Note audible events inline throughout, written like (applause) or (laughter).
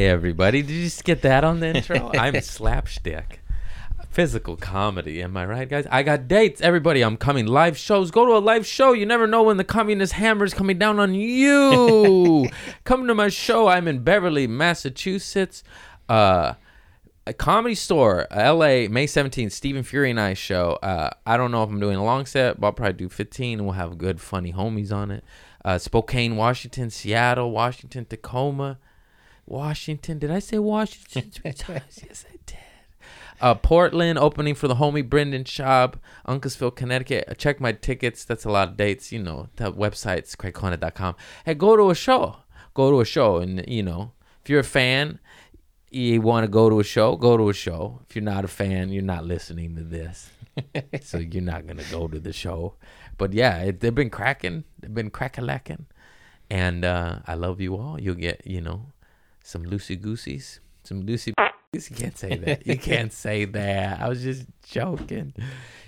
Hi, everybody. Did you just get that on the (laughs) intro? I'm Slapstick. Physical comedy. Am I right, guys? I got dates. Everybody, I'm coming. Live shows. Go to a live show. You never know when the communist hammer is coming down on you. (laughs) Come to my show. I'm in Beverly, Massachusetts. Uh, a comedy store, LA, May 17th, Stephen Fury and I show. Uh, I don't know if I'm doing a long set, but I'll probably do 15 and we'll have good, funny homies on it. Uh, Spokane, Washington, Seattle, Washington, Tacoma, Washington. Did I say Washington three times? (laughs) Yes, I did. Uh, Portland, opening for the homie Brendan Schaub, Uncasville, Connecticut. Uh, check my tickets. That's a lot of dates. You know, the website's craigconant.com. Hey, go to a show. Go to a show. And, you know, if you're a fan, you want to go to a show, go to a show. If you're not a fan, you're not listening to this. (laughs) so you're not going to go to the show. But yeah, it, they've been cracking. They've been crack-a-lacking. And uh, I love you all. You'll get, you know, some loosey-gooseys, some loosey You can't say that. You can't say that. I was just joking.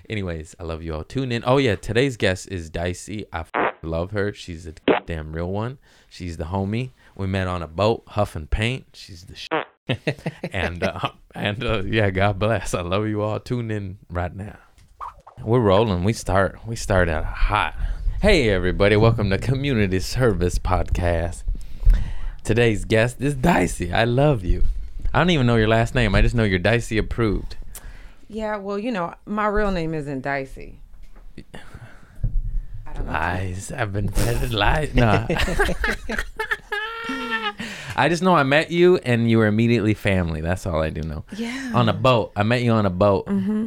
Anyways, I love you all. Tune in. Oh, yeah. Today's guest is Dicey. I f- love her. She's a damn real one. She's the homie. We met on a boat, huffing paint. She's the shit (laughs) and uh, and uh, yeah, God bless. I love you all. Tune in right now. We're rolling. We start. We start out hot. Hey everybody, welcome to Community Service Podcast. Today's guest is Dicey. I love you. I don't even know your last name. I just know you're Dicey approved. Yeah, well, you know, my real name isn't Dicey. Lies. I've been fed (laughs) lies. No. (laughs) I just know I met you and you were immediately family. That's all I do know. Yeah. On a boat. I met you on a boat. Mm-hmm.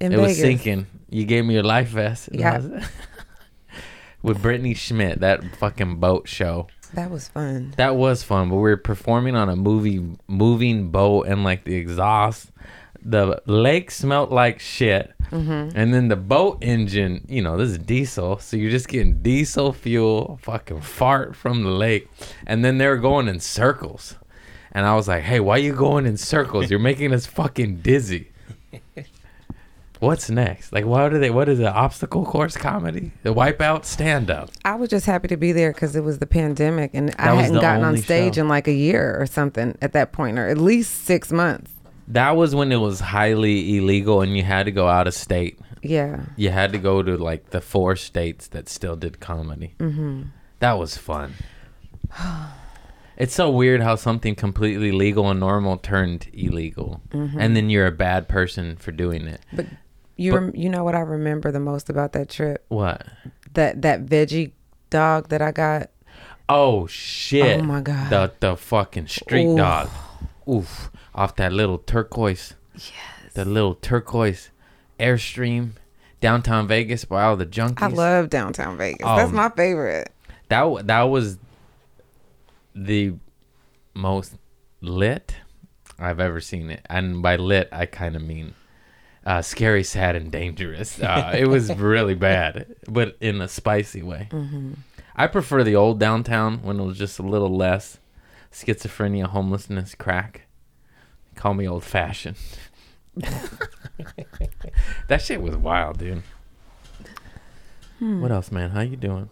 In it Vegas. was sinking. You gave me your life vest. Yeah. was- (laughs) With Brittany Schmitt, that fucking boat show. That was fun. That was fun, but we were performing on a movie moving boat and like the exhaust. The lake smelt like shit. Mm-hmm. And then the boat engine, you know, this is diesel, so you're just getting diesel fuel, fucking fart from the lake. And then they're going in circles. And I was like, hey, why you going in circles? You're making us fucking dizzy. (laughs) What's next? Like, what are they? What is an Obstacle course comedy? The wipeout stand up? I was just happy to be there because it was the pandemic and I hadn't gotten on stage show. in like a year or something at that point, or at least six months. That was when it was highly illegal and you had to go out of state. Yeah. You had to go to like the four states that still did comedy. Mm-hmm. That was fun. (sighs) it's so weird how something completely legal and normal turned illegal, Mm-hmm. and then you're a bad person for doing it. But you But- rem- you know what I remember the most about that trip? What? That that veggie dog that I got. Oh, oh shit! Oh, my God. The the fucking street Oof. dog. Oof! Off that little turquoise. Yes. The little turquoise airstream downtown Vegas by all the junkies. I love downtown Vegas. Oh, That's my favorite. that that was the most lit I've ever seen it, and by lit I kind of mean uh, scary, sad, and dangerous. Uh, it was (laughs) really bad, but in a spicy way. Mm-hmm. I prefer the old downtown when it was just a little less schizophrenia, homelessness, crack. Call me old fashioned. (laughs) that shit was wild, dude. Hmm. What else, man? How you doing?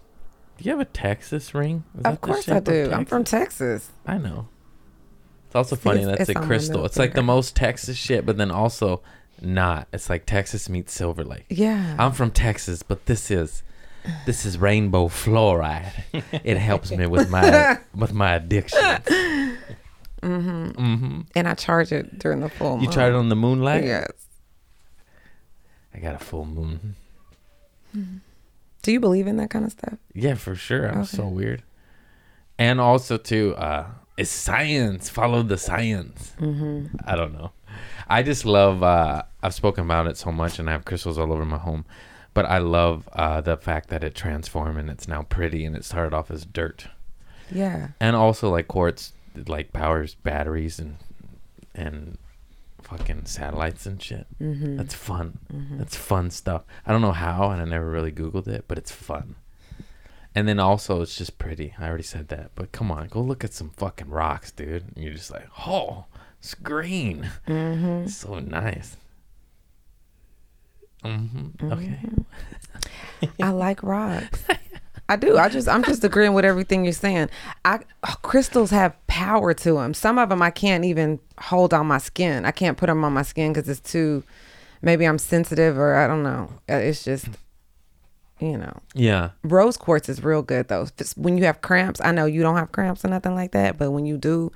Do you have a Texas ring? Is Of course I do. I'm from Texas? Texas. I know. It's also funny it's- that's it's a crystal. It's like the most Texas shit, but then also not. It's like Texas meets Silver Lake. Yeah. I'm from Texas, but this is this is rainbow fluorite. it helps me with my (laughs) with my addiction. mm-hmm. Mm-hmm. And I charge it during the full moon. You charge it on the moonlight? Yes. I got a full moon. Do you believe in that kind of stuff? Yeah, for sure. I'm so weird. And also too, uh, it's science. Follow the science. Mm-hmm. I don't know. I just love. Uh, I've spoken about it so much, and I have crystals all over my home. But I love uh, the fact that it transformed and it's now pretty, and it started off as dirt, Yeah. and also like quartz, like powers batteries and and fucking satellites and shit. Mm-hmm. That's fun. Mhm. That's fun stuff. I don't know how, and I never really Googled it, but it's fun. And then also, it's just pretty. I already said that, but come on, go look at some fucking rocks, dude. And you're just like, oh, it's green. Mm-hmm. So nice. hmm Okay. I like rocks. I do. I just I'm just agreeing with everything you're saying. I crystals have power to them. Some of them I can't even hold on my skin. I can't put them on my skin because it's too. Maybe I'm sensitive or I don't know. Uh, It's just, you know. Yeah. Rose quartz is real good though. When you have cramps, I know you don't have cramps or nothing like that, but when you do,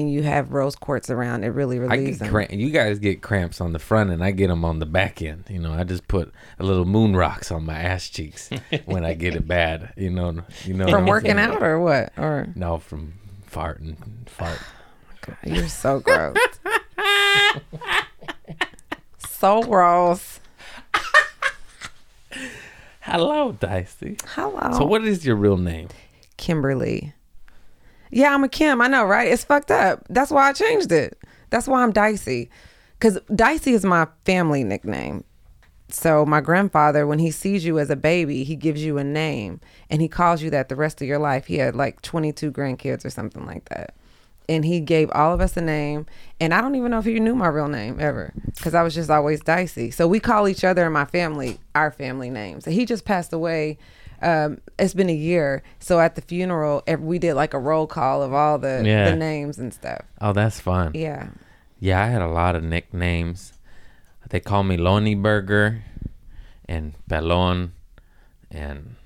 and you have rose quartz around, it really I relieves get them. cramp. You guys get cramps on the front, and I get them on the back end. You know, I just put a little moon rocks on my ass cheeks (laughs) when I get it bad. You know, you know. From working saying? out or what? Or No, from farting, fart. (sighs) you're so gross. (laughs) so gross. Hello, Dicey. Hello. So, what is your real name? Kimberly. Yeah, I'm a Kim. I know, right? It's fucked up. That's why I changed it. That's why I'm Dicey. Because Dicey is my family nickname. So my grandfather, when he sees you as a baby, he gives you a name and he calls you that the rest of your life. He had like 22 grandkids or something like that. And he gave all of us a name. And I don't even know if he knew my real name ever because I was just always Dicey. So we call each other in my family our family names. And He just passed away um, it's been a year. So at the funeral, we did like a roll call of all the, Yeah. the names and stuff. Oh, that's fun. Yeah. Yeah, I had a lot of nicknames. They call me Loney Burger and Pelon and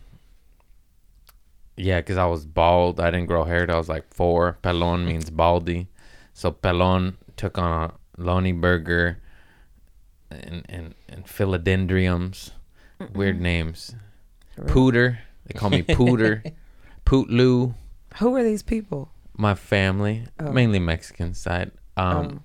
yeah, because I was bald. I didn't grow hair till I was like four. Pelon means baldy. So Pelon took on a Loney Burger and, and, and philodendriums. Weird names. Pooter. They call me Pooter. (laughs) Pootloo. Who are these people? My family, Oh. mainly Mexican side. Um,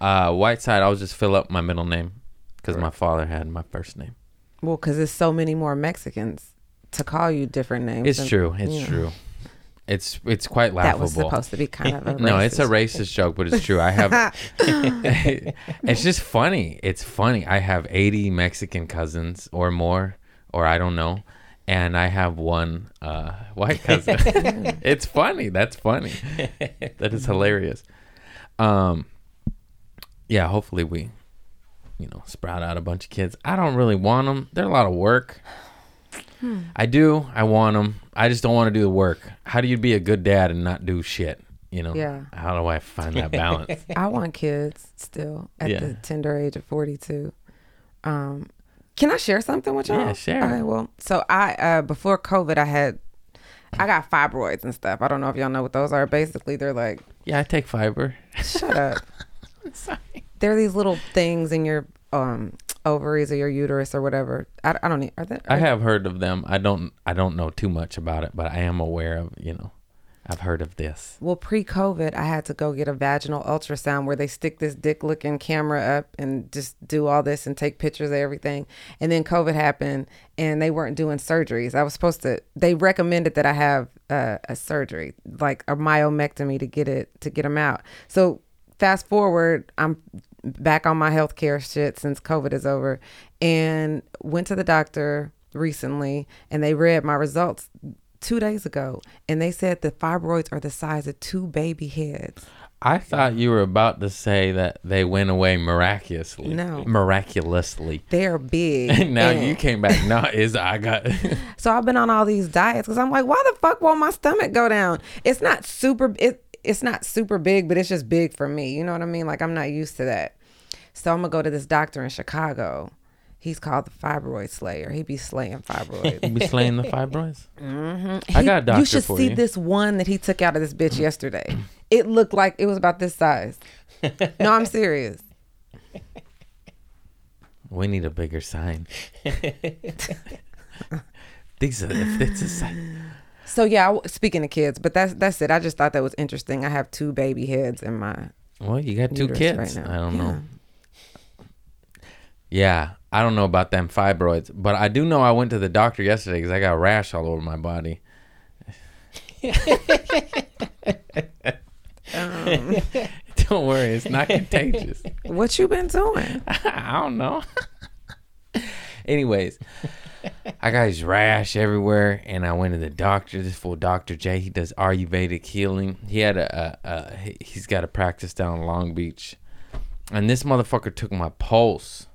uh, white side, I was just fill up my middle name because my father had my first name. Well, because there's so many more Mexicans to call you different names. It's than- true. It's yeah. true. It's it's quite laughable. That was supposed to be kind of a (laughs) no, it's a racist- racist joke, but it's (laughs) true. I have. it's just funny. It's funny. I have 80 Mexican cousins or more, or I don't know, and I have one uh, white (laughs) cousin. it's funny. That's funny. That is hilarious. Um, yeah. Hopefully we, you know, sprout out a bunch of kids. I don't really want them. They're a lot of work. I do. I want them. I just don't want to do the work. How do you be a good dad and not do shit? You know. Yeah. How do I find that balance? (laughs) I want kids still at Yeah. the tender age of 42. Um, can I share something with y'all? Yeah, share. All right, well, so I uh, before COVID, I had I got fibroids and stuff. I don't know if y'all know what those are. Basically, they're like yeah, I take fiber. shut up. (laughs) Sorry. They're these little things in your um ovaries or your uterus or whatever. I, I don't need. Are they? I have heard of them. I don't. I don't know too much about it, but I am aware of. You know, I've heard of this. Well, pre-COVID, I had to go get a vaginal ultrasound where they stick this dick-looking camera up and just do all this and take pictures of everything. And then COVID happened, and they weren't doing surgeries. I was supposed to. They recommended that I have uh, a surgery, like a myomectomy, to get it to get them out. So fast forward, I'm back on my healthcare shit since COVID is over, and went to the doctor recently, and they read my results two days ago, and they said the fibroids are the size of two baby heads. I thought you were about to say that they went away miraculously. No. Miraculously. (laughs) They're big. (laughs) now and- you came back. No, is I got. (laughs) So I've been on all these diets because I'm like, why the fuck won't my stomach go down? It's not super. It it's not super big, but it's just big for me. You know what I mean? Like I'm not used to that. So I'm gonna go to this doctor in Chicago. He's called the fibroid slayer. He be slaying fibroids. he be slaying the fibroids. (laughs) Mm-hmm. He- I got a doctor You should see you. this one that he took out of this bitch mm-hmm. yesterday. It looked like it was about this size. No, I'm (laughs) serious. We need a bigger sign. These are if it's a sign. So yeah, speaking of kids, but that's that's it. I just thought that was interesting. I have two baby heads in my Well, you got two kids. right now. I don't Yeah. know. Yeah, I don't know about them fibroids, but I do know I went to the doctor yesterday because I got a rash all over my body. Um, (laughs) (laughs) Don't worry, it's not contagious. what you been doing? (laughs) I don't know. Anyways, I got his rash everywhere, and I went to the doctor. This fool, Doctor J, he does Ayurvedic healing. He had a, a, a he- he's got a practice down in Long Beach, and this motherfucker took my pulse,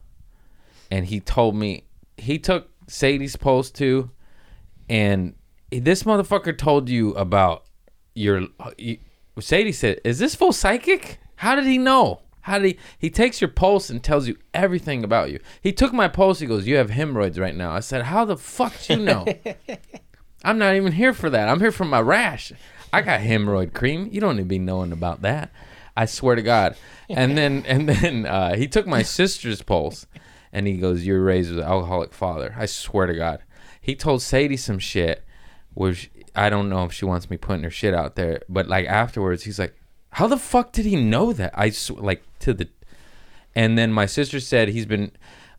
and he told me he took Sadie's pulse too, and this motherfucker told you about your. You, Sadie said, "Is this full psychic? How did he know? How did he? He takes your pulse and tells you everything about you. He took my pulse. He goes, "You have hemorrhoids right now." I said, "How the fuck do you know?" (laughs) I'm not even here for that. I'm here for my rash. I got hemorrhoid cream. You don't need to be knowing about that. I swear to God. And then and then uh, he took my sister's pulse, and he goes, "You're raised with an alcoholic father." I swear to God. He told Sadie some shit, which I don't know if she wants me putting her shit out there, but like afterwards, he's like, "How the fuck did he know that?" I sw- like to the, and then my sister said he's been,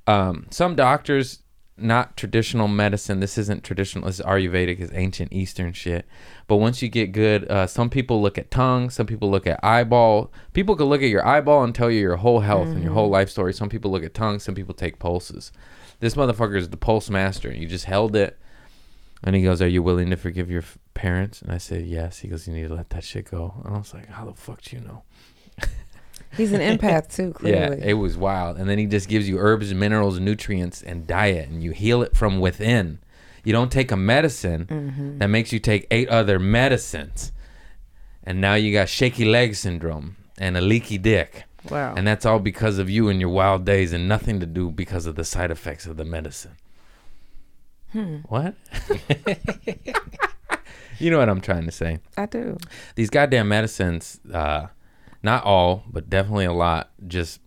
um, some doctors not traditional medicine. This isn't traditional. This is Ayurvedic, is ancient Eastern shit. But once you get good, uh, some people look at tongue. Some people look at eyeball. People can look at your eyeball and tell you your whole health and your whole life story. Some people look at tongue. Some people take pulses. This motherfucker is the pulse master. You just held it, and he goes, "Are you willing to forgive your f- parents?" And I said, "Yes." He goes, "You need to let that shit go." And I was like, "How the fuck do you know?" (laughs) He's an (laughs) empath too, clearly. Yeah, it was wild. And then he just gives you herbs, minerals, nutrients, and diet, and you heal it from within. You don't take a medicine Mm-hmm. that makes you take eight other medicines, and now you got shaky leg syndrome and a leaky dick. wow. And that's all because of you and your wild days, and nothing to do because of the side effects of the medicine. Hmm. What? (laughs) you know what I'm trying to say I do. these goddamn medicines, uh, not all, but definitely a lot, just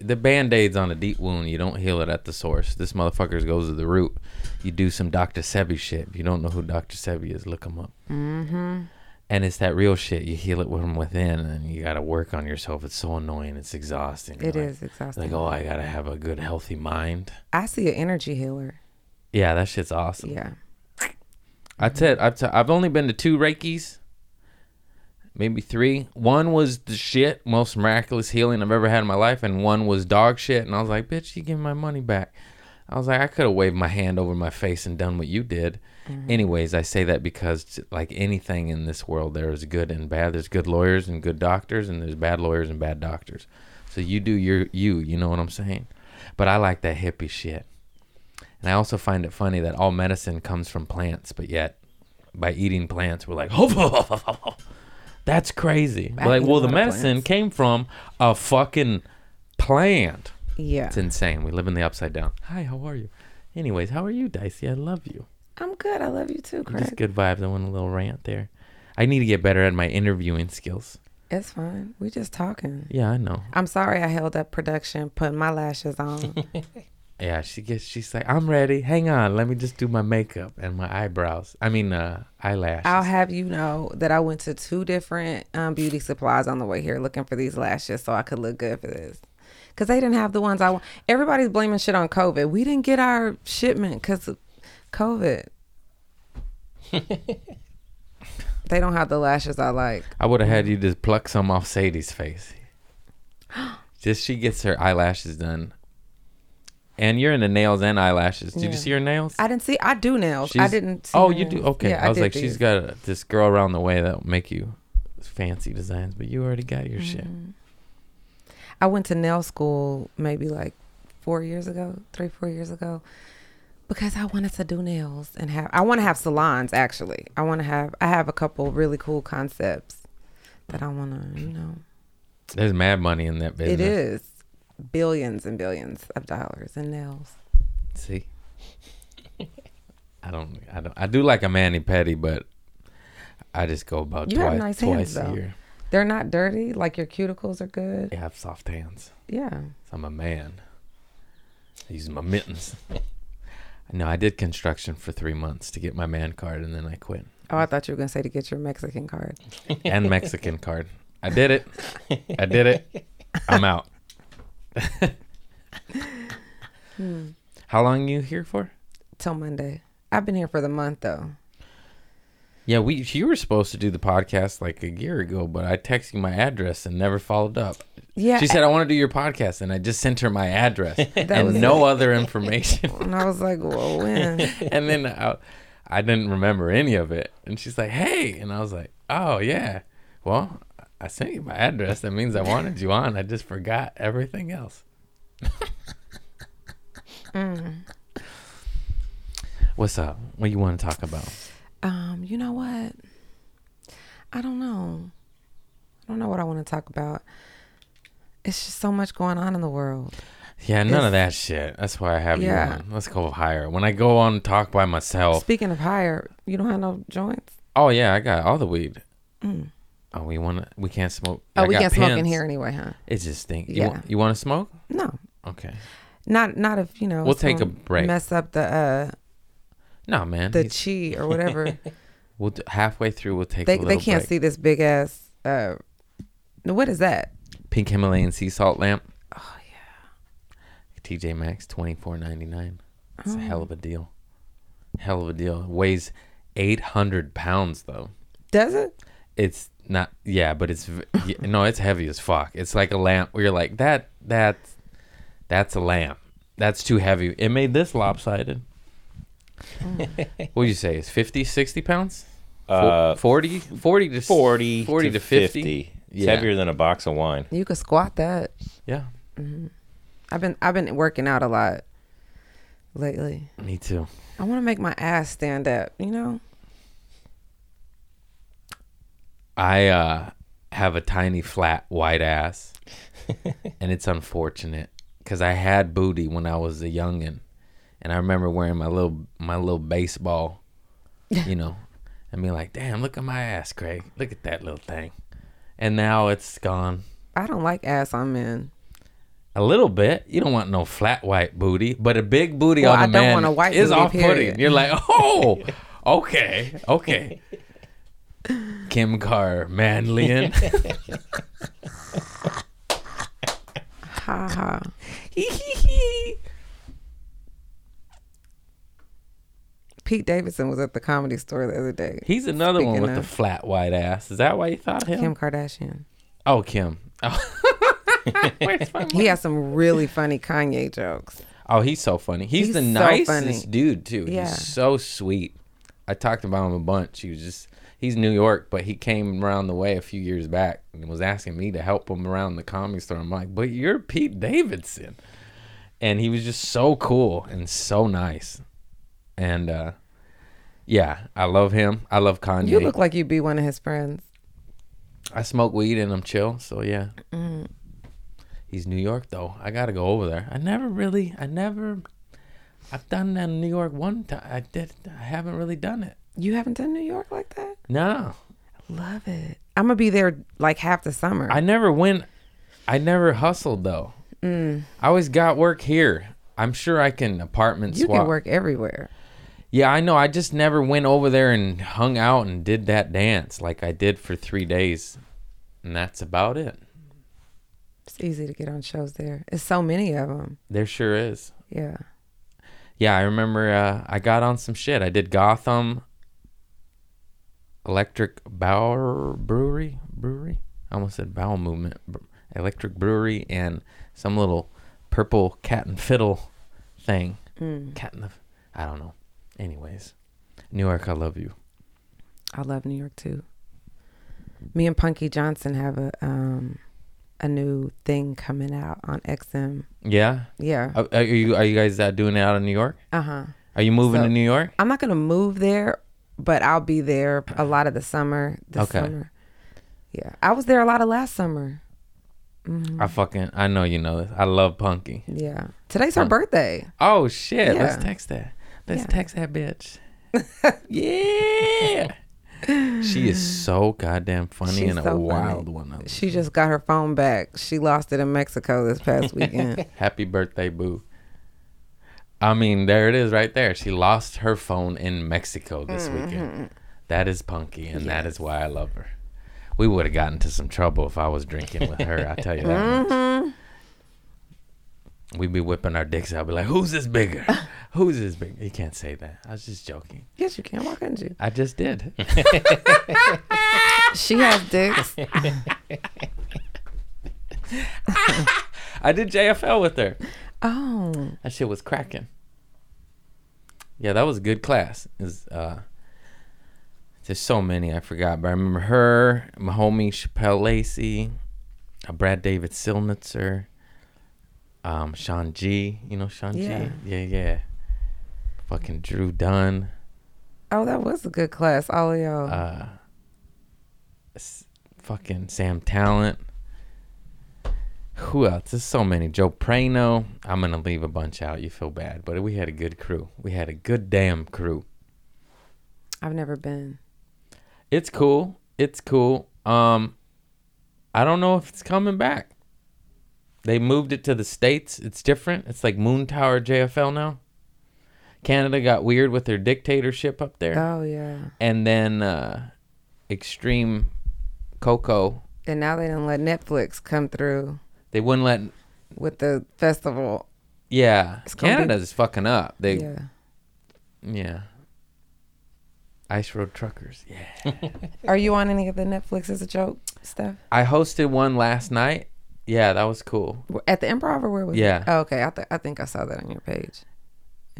the band-aids on a deep wound, you don't heal it at the source. This motherfucker goes to the root. You do some Dr. Sebi shit. If you don't know who Dr. Sebi is, look him up. Mm-hmm. And it's that real shit. You heal it from within, and you got to work on yourself. It's so annoying. It's exhausting. It You're is exhausting. Like, like, oh, I got to have a good, healthy mind. I see an energy healer. Yeah, that shit's awesome. Yeah. I said I've, t- I've only been to two Reikis, maybe three. One was the shit, most miraculous healing I've ever had in my life, and one was dog shit. And I was like, bitch, you give me my money back. I was like, I could have waved my hand over my face and done what you did. Mm-hmm. Anyways, I say that because, like anything in this world, there is good and bad. There's good lawyers and good doctors, and there's bad lawyers and bad doctors. So you do your you. You know what I'm saying? But I like that hippie shit. And I also find it funny that all medicine comes from plants, but yet by eating plants, we're like, (laughs) oh, that's crazy. I like, well, the medicine plants. came from a fucking plant. Yeah. It's insane. We live in the upside down. Hi, how are you? Anyways, how are you, Dicey? I love you. I'm good. I love you too, Craig. Just good vibes. I went a little rant there. I need to get better at my interviewing skills. It's fine. We're just talking. Yeah, I know. I'm sorry I held up production, putting my lashes on. (laughs) Yeah, she gets. She's like, I'm ready. Hang on, let me just do my makeup and my eyebrows. I mean, uh, eyelashes. I'll have you know that I went to two different um, beauty supplies on the way here looking for these lashes so I could look good for this. Because they didn't have the ones I want. Everybody's blaming shit on COVID. We didn't get our shipment because of COVID. (laughs) they don't have the lashes I like. I would have had you just pluck some off Sadie's face. (gasps) just she gets her eyelashes done. And you're into nails and eyelashes. Did Yeah. you see her nails? I didn't see. I do nails. I didn't. See Oh, you do. Okay. Yeah, I was did like, she's got a, this girl around the way that'll make you fancy designs, but you already got your shit. Mm-hmm. I went to nail school maybe like four years ago, three, four years ago, because I wanted to do nails and have. I want to have salons. Actually, I want to have. I have a couple really cool concepts that I want to. You know, There's mad money in that business. it is billions and billions of dollars in nails. See, I don't, I don't, I do like a mani pedi, but I just go about You twice, nice hands, a though. year. They're not dirty. Like your cuticles are good. I have soft hands. Yeah. So I'm a man. I use my mittens. no, I did construction for three months to get my man card, and then I quit. Oh, I thought you were gonna say to get your Mexican card. And Mexican card. I did it. I did it. I'm out. Hmm. (laughs) How long you here for? Till Monday. I've been here for the month though. Yeah, we you were supposed to do the podcast like a year ago, but I texted you my address and never followed up. Yeah. She said I want to do your podcast, and I just sent her my address (laughs) and no other information. (laughs) and I was like, well, when? and then I, I didn't remember any of it, and she's like, "Hey," and I was like, "Oh yeah, well, I sent you my address. That means I wanted you on. I just forgot everything else." Mm. (laughs) What's up? What you want to talk about? Um, you know what? I don't know. I don't know what I want to talk about. It's just so much going on in the world. Yeah, none It's- of that shit. That's why I have Yeah. you on. Let's go higher. When I go on talk by myself. Speaking of higher, you don't have no joints. Oh yeah, I got all the weed. Mm. Oh, we want to. We can't smoke. Oh, I we can't smoke in here anyway, huh? It just stink. You Yeah. want, you want to smoke? No, Okay. not not if you know. We'll take a break. Mess up the uh No, man. the chi or whatever. (laughs) we'll do, halfway through. We'll take they a little they can't break. see this big ass. uh What is that? Pink Himalayan sea salt lamp. Oh yeah. TJ Maxx twenty four ninety nine. It's a Oh. hell of a deal. Hell of a deal. weighs eight hundred pounds though. Does it? It's not. Yeah, but it's yeah, (laughs) no. It's heavy as fuck. It's like a lamp where you're like that. That. That's a lamp. That's too heavy. It made this lopsided. (laughs) what would you say? It's 50, 60 pounds? Fo- Uh, 40, 40 to 40, 40 to 50. 50. It's Yeah. heavier than a box of wine. You could squat that. Yeah, I've been I've been working out a lot lately. me too. I want to make my ass stand up. You know. I uh, have a tiny flat white ass, (laughs) and it's unfortunate because I had booty when I was a youngin, and I remember wearing my little my little baseball, (laughs) you know, and be like, "Damn, look at my ass, Craig. Look at that little thing," and now it's gone. I don't like ass on men. A little bit. You don't want no flat white booty, but a big booty Well, on a I don't man want a white is off-putting. You're like, (laughs) oh, okay, okay. Kim Carr, Manlian. Ha ha. Pete Davidson was at the comedy store the other day. He's another one Speaking with the flat white ass. Is that why you thought him? Kim Kardashian. Oh, Kim. Oh. (laughs) He has some really funny Kanye jokes. Oh, he's so funny. He's, He's the so nicest funny. dude too. Yeah. He's so sweet. I talked about him a bunch. He was just he's New York, but he came around the way a few years back and was asking me to help him around the comedy store. I'm like, but you're Pete Davidson. And he was just so cool and so nice. And uh yeah, I love him. I love Kanye. You look like you'd be one of his friends. I smoke weed and I'm chill, so yeah. Mm. He's New York though. I gotta go over there. I never really, I never, I've done that in New York one time. I did. I haven't really done it. You haven't done New York like that? No, Love it. I'm gonna be there like half the summer. I never went. I never hustled though. Mm. I always got work here. I'm sure I can apartment you swap. can work everywhere. Yeah, I know. I just never went over there and hung out and did that dance like I did for three days, and that's about it. It's easy to get on shows there. It's so many of them. There sure is. Yeah. Yeah, I remember uh, I got on some shit. I did Gotham Electric Bauer Brewery. Brewery? I almost said bowel movement. Electric Brewery and some little purple cat and fiddle thing. Mm. Cat and the. I don't know. Anyways, New York, I love you. I love New York too. Me and Punky Johnson have a um a new thing coming out on XM. Yeah. Yeah. Are, are you Are you guys uh, doing it out in New York? Uh huh. Are you moving So- to New York? I'm not gonna move there, but I'll be there a lot of the summer. This Okay. summer. Yeah, I was there a lot of last summer. Mhm. I fucking I know you know this. I love Punky. Yeah. Today's her birthday. Oh shit! Let's text that. Let's Yeah. text that bitch. (laughs) yeah. She is so goddamn funny She's and a so funny. wild one. She just got her phone back. She lost it in Mexico this past weekend. (laughs) Happy birthday, boo. I mean, there it is right there. She lost her phone in Mexico this Mm-hmm. weekend. That is punky, and that is why I love her. We would have gotten into some trouble if I was drinking with her. I tell you that. Mm-hmm. much. We'd be whipping our dicks out. Be like, "Who's this bigger? Who's this bigger?" You can't say that. I was just joking. yes, you can. Why couldn't you? I just did. (laughs) She has dicks. (laughs) I did JFL with her. Oh, That shit was cracking. Yeah, that was a good class. Is uh, there's so many I forgot, but I remember her, my homie Chappelle Lacey, uh, Brad David Silnitzer, um, Sean G. You know Sean Yeah. G. Yeah, yeah. Fucking Drew Dunn. Oh, that was a good class. All of y'all. Uh, fucking Sam Tallent. Who else? There's so many. Joe Prano. I'm gonna leave a bunch out. You feel bad, but we had a good crew. We had a good damn crew. I've never been. It's cool. It's cool. Um, I don't know if it's coming back. They moved it to the states. It's different. It's like Moontower JFL now. Canada got weird with their dictatorship up there, Oh yeah. and then uh, Extreme Coco. And now they didn't let Netflix come through They wouldn't let. with the festival. Yeah, It's gonna be- Canada's fucking up. They yeah. yeah. Ice Road Truckers. Yeah. (laughs) Are you on any of the Netflix as a joke stuff? I hosted one last night. Yeah, that was cool. At the Improv or where was Yeah. it? Oh, okay. I th- I think I saw that on your page.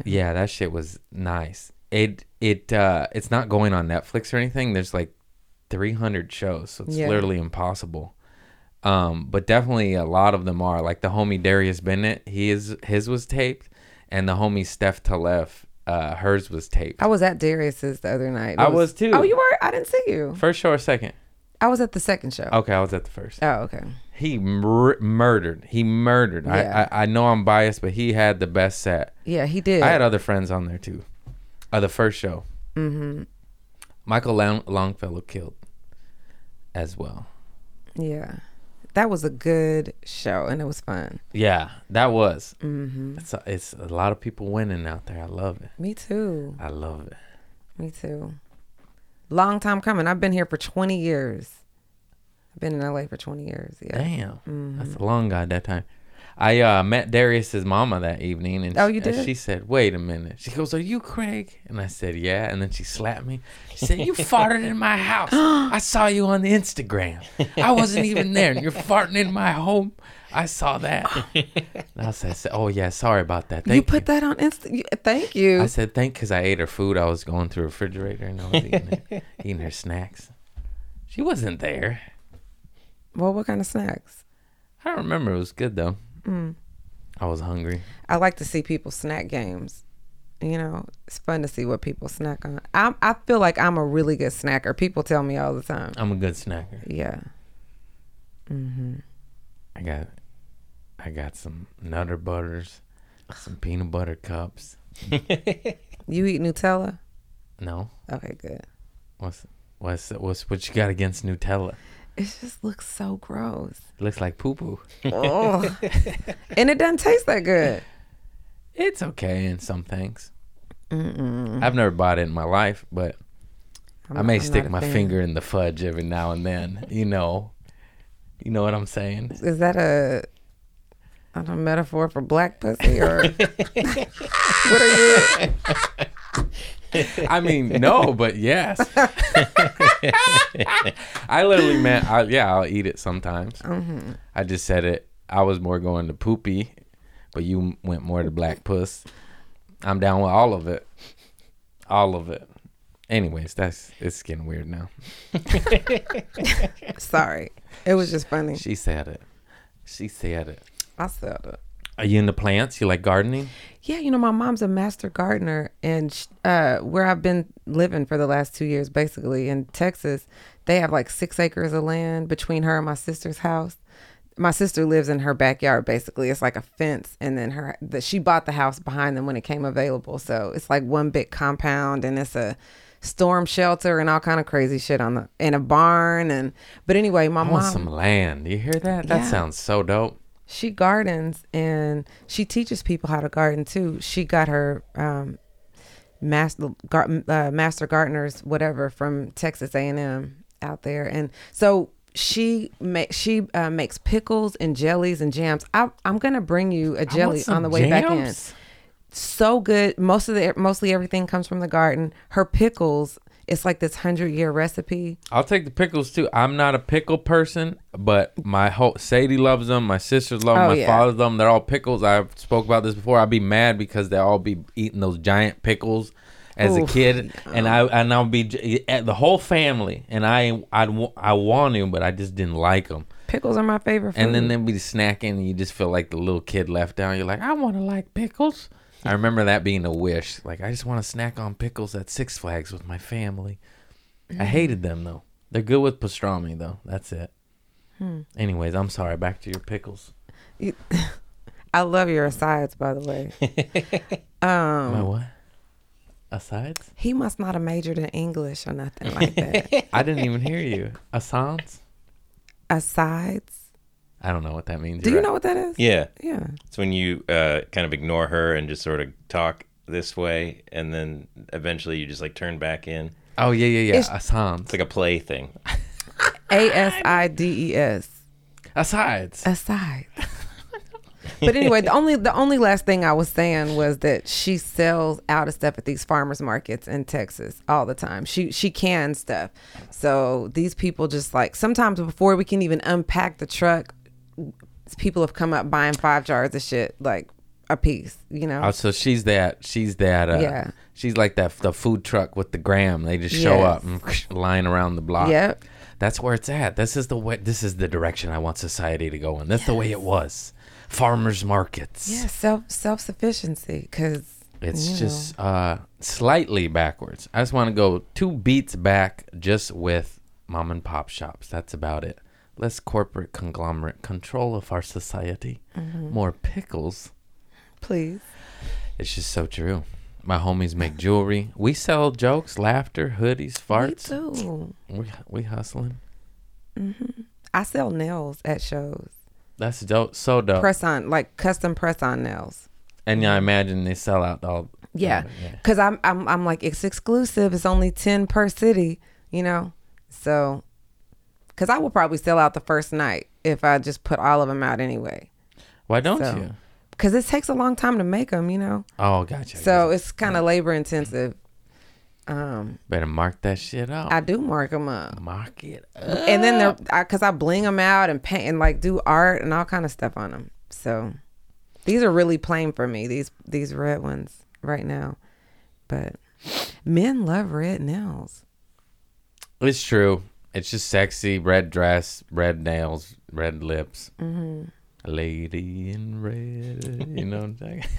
Yeah, that shit was nice. It it uh it's not going on Netflix or anything. There's like 300 shows, so it's Yeah. literally impossible. Um, but definitely a lot of them are like the homie Darius Bennett. He is his was taped, and the homie Steph Tolev, uh, hers was taped. I was at Darius's the other night. It I was too. Oh, you were? I didn't see you. First show or second? I was at the second show. Okay, I was at the first. Oh, okay. He mur- murdered. He murdered. Yeah. I, I I know I'm biased, but he had the best set. Yeah, he did. I had other friends on there too. Uh, the first show. mm-hmm. Michael Long- Longfellow killed as well. Yeah, that was a good show, and it was fun. Yeah, that was. Mm-hmm. It's a, it's a lot of people winning out there. I love it. Me too. I love it. Me too. Long time coming. I've been here for 20 years. I've been in LA for 20 years. Yeah. Damn, Mhm. that's a long god that time. I uh, met Darius's mama that evening, and Oh, she, you and did? she said, "Wait a minute." She goes, "Are you Craig?" And I said, "Yeah." And then she slapped me. She said, "You (laughs) farted in my house. I saw you on the Instagram. I wasn't even there, and you're farting in my home. I saw that." I said, "Oh yeah, sorry about that. Thank you put that on Insta. Thank you. I said thank because I ate her food. I was going through her refrigerator and I was eating, it, (laughs) eating her snacks. She wasn't there. well, what kind of snacks? I don't remember. It was good though. Mm. I was hungry. I like to see people snack games. You know, it's fun to see what people snack on. I I feel like I'm a really good snacker. People tell me all the time. I'm a good snacker. Yeah. Mm-hmm. I got, I got some Nutter Butters, some peanut butter cups. (laughs) You eat Nutella? No, Okay, good. what's what's what's what you got against Nutella? It just looks so gross. It looks like poo poo. oh. (laughs) and it doesn't taste that good. It's okay in some things. Mm-mm. I've never bought it in my life, but I'm I may stick my fan. finger in the fudge every now and then. You know, you know what I'm saying. Is that a, I don't know, metaphor for black pussy or (laughs) (laughs) what are you? (laughs) I mean, no, but yes. (laughs) I literally meant, I, yeah, I'll eat it sometimes. hmm I just said it. I was more going to poopy, but you went more to black puss. I'm down with all of it. All of it. Anyways, that's it's getting weird now. (laughs) Sorry, it was just funny. She said it. She said it. I said it. Are you into plants? You like gardening? Yeah, you know, my mom's a master gardener, and sh- uh, where I've been living for the last two years, basically in Texas, they have like six acres of land between her and my sister's house. My sister lives in her backyard. Basically, it's like a fence, and then her the, she bought the house behind them when it came available. So it's like one big compound, and it's a storm shelter and all kind of crazy shit on the in a barn. And but anyway, my I mom want some land. You hear that? That Yeah. sounds so dope. She gardens and she teaches people how to garden too. She got her um, master gar- uh, master gardeners whatever from Texas A and M out there, and so she make she uh, makes pickles and jellies and jams. I, I'm gonna bring you a jelly on the way back in. So good. Most of the mostly everything comes from the garden. Her pickles. It's like this hundred year recipe. I'll take the pickles too. I'm not a pickle person, but my whole Sadie loves them. My sisters love them. Oh, my yeah. father loves them. They're all pickles. I've spoke about this before. I'd be mad because they all be eating those giant pickles as a kid, and I and I'll be j- eh, the whole family, and I I'd, I want them, but I just didn't like them. Pickles are my favorite food. And then they'd be snacking, and you just feel like the little kid left out. You're like, I want to like pickles. I remember that being a wish. Like I just want to snack on pickles at Six Flags with my family. I hated them though. They're good with pastrami though. That's it. Hmm. Anyways, I'm sorry. Back to your pickles. (laughs) I love your asides, by the way. (laughs) My um, what? Asides? he must not have majored in English or nothing like that. (laughs) I didn't even hear you. Asides? asides. I don't know what that means. Do You're you know what that is? Yeah, Yeah. it's when you uh, kind of ignore her and just sort of talk this way, and then eventually you just like turn back in. Oh yeah, yeah, yeah. It's- Asides. It's like a play thing. (laughs) A S I D E S. Asides. Aside. but anyway, the only the only last thing I was saying was that she sells out of stuff at these farmers markets in Texas all the time. She she cans stuff. So these people just like sometimes before we can even unpack the truck, people have come up buying five jars of shit like a piece. You know. Oh, so she's that. She's that. Uh, Yeah. She's like that. The food truck with the gram. They just show Yes. up and (laughs) line around the block. Yep. That's where it's at. This is the way. This is the direction I want society to go in. That's the way it was. Farmers markets. Yeah, self self sufficiency because It's just uh, slightly backwards. I just want to go two beats back just with mom and pop shops. That's about it. Less corporate conglomerate control of our society. Mm-hmm. More pickles. please. It's just so true. My homies make jewelry. We sell jokes, laughter, hoodies, farts. Me too. We we hustling. I sell nails at shows. That's dope. So dope. Press on like custom press on nails. and yeah, I imagine they sell out all. Yeah, yeah. because I'm I'm I'm like it's exclusive. It's only ten per city, you know. So, because I will probably sell out the first night if I just put all of them out anyway. Why don't So, you? Because it takes a long time to make them, you know. Oh, gotcha. So it's kind of labor intensive. Um, better mark that shit up. I do mark them up, mark it up. and then they're because I, bling them out and paint and like do art and all kind of stuff on them. So these are really plain for me. These these red ones right now, but men love red nails. It's true. It's just sexy. Red dress, red nails, red lips. Mm-hmm. A lady in red. You know what I'm saying? (laughs)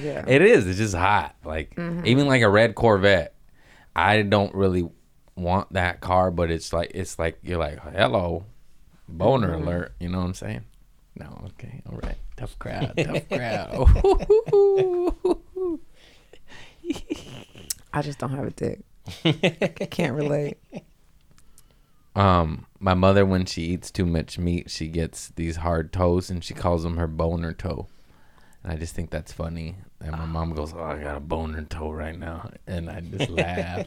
Yeah. it is. It's just hot. Like Mm-hmm. even like a red Corvette. I don't really want that car, but it's like it's like you're like hello, boner Mm-hmm. alert. You know what I'm saying? No. Okay. All right. Tough crowd. Tough (laughs) crowd. (laughs) I just don't have a dick. I can't relate. Um, my mother, when she eats too much meat, she gets these hard toes, and she calls them her boner toe. And I just think that's funny. And my mom goes, "Oh, I got a boner toe right now," and I just (laughs) laugh.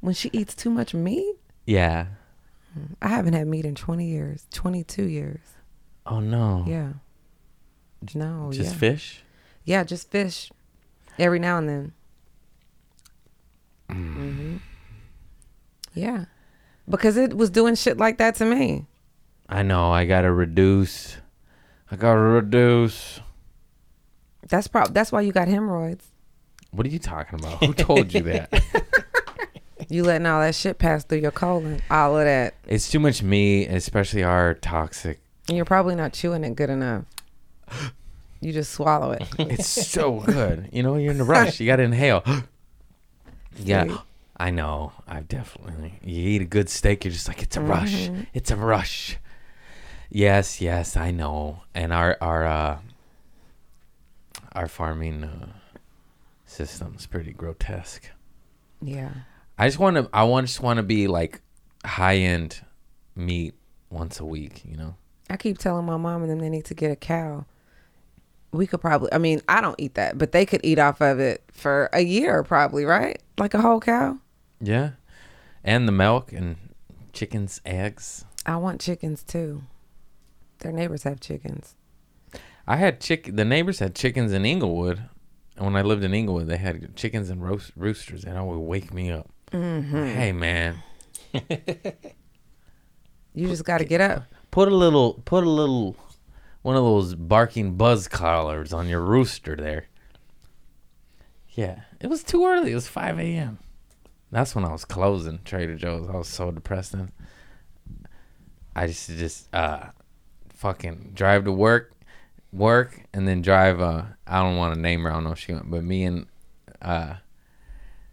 When she eats too much meat, Yeah. I haven't had meat in 20 years, 22 years. Oh no. Yeah. No, Just yeah. fish. Yeah, just fish every now and then. hmm Yeah. Because it was doing shit like that to me. I know. I gotta reduce. I gotta reduce. That's prob- that's why you got hemorrhoids. What are you talking about? Who told you that? (laughs) You letting all that shit pass through your colon. All of that. it's too much meat, especially our toxic. And you're probably not chewing it good enough. You just swallow it. It's so good. You know, you're in a rush. You gotta inhale. (laughs) yeah. I know. I've definitely. You eat a good steak, you're just like, it's a rush. Mm-hmm. It's a rush. Yes, yes, I know. And our our uh, our farming uh, system's pretty grotesque. Yeah. I just want to. I want just want to be like high end meat once a week. You know. I keep telling my mom and them they need to get a cow. We could probably, I mean, I don't eat that, but they could eat off of it for a year, probably, right? Like a whole cow. Yeah. And the milk and chickens, eggs. I want chickens too. Their neighbors have chickens. I had chick. The neighbors had chickens in Inglewood, and when I lived in Inglewood, they had chickens and roast roosters, and would wake me up. Mm-hmm. Hey man, (laughs) You just got to get up. put a little, put a little, one of those barking buzz collars on your rooster there. Yeah, it was too early. It was five a.m. That's when I was closing Trader Joe's. I was so depressed. And I just just uh, fucking drive to work, work and then drive. Uh, I don't want to name her. I don't know if she went, but me and uh,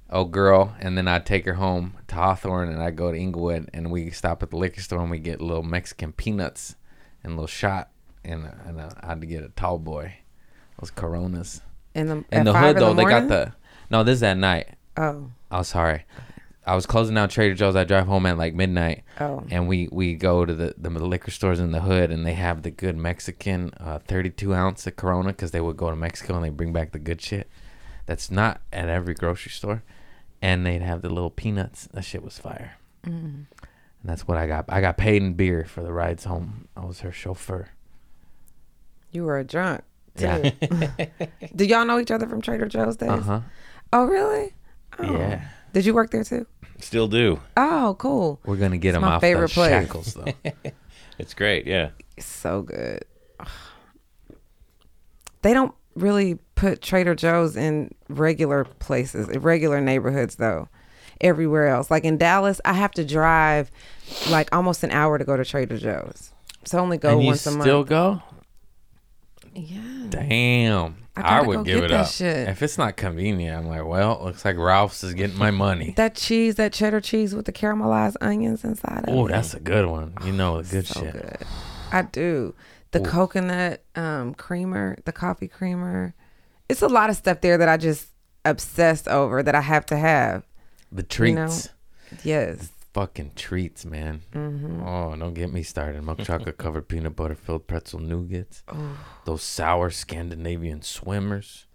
old girl, and then I'd take her home to Hawthorne, and I'd go to Inglewood, and we stop at the liquor store and we get little Mexican peanuts and a little shot, and, uh, and uh, I had to get a tall boy, those Coronas. In the In the hood though, they got the no. This is at night. Oh, Oh, sorry. I was closing down Trader Joe's. I drive home at like midnight, oh. and we we go to the the liquor stores in the hood, and they have the good Mexican uh, 32 ounce of Corona because they would go to Mexico and they bring back the good shit. That's not at every grocery store, and they'd have the little peanuts. That shit was fire. Mm. And that's what I got. I got paid in beer for the rides home. I was her chauffeur. You were a drunk. Too. Yeah. (laughs) Do y'all know each other from Trader Joe's days? Uh huh. Oh, really? Oh. Yeah. Did you work there too? Still do. Oh, cool. We're gonna get It's him my off favorite the place. shackles though. (laughs) It's great. Yeah. So good. They don't really put Trader Joe's in regular places, regular neighborhoods though. Everywhere else, like in Dallas, I have to drive like almost an hour to go to Trader Joe's. So I only go and you once a month. still month. go? Yeah. Damn. I I, would give it up. shit. If it's not convenient, I'm like, well, looks like Ralph's is getting my money. (laughs) That cheese, that cheddar cheese with the caramelized onions inside of Oh, it. that's a good one. You know, the (sighs) good so shit. good. I do. The Ooh. coconut um, creamer, the coffee creamer. It's a lot of stuff there that I just obsessed over that I have to have. The You know? treats. Yes. Fucking treats, man. Mm-hmm. Oh, don't get me started. Milk chocolate (laughs) covered peanut butter filled pretzel nougats. Those sour Scandinavian swimmers.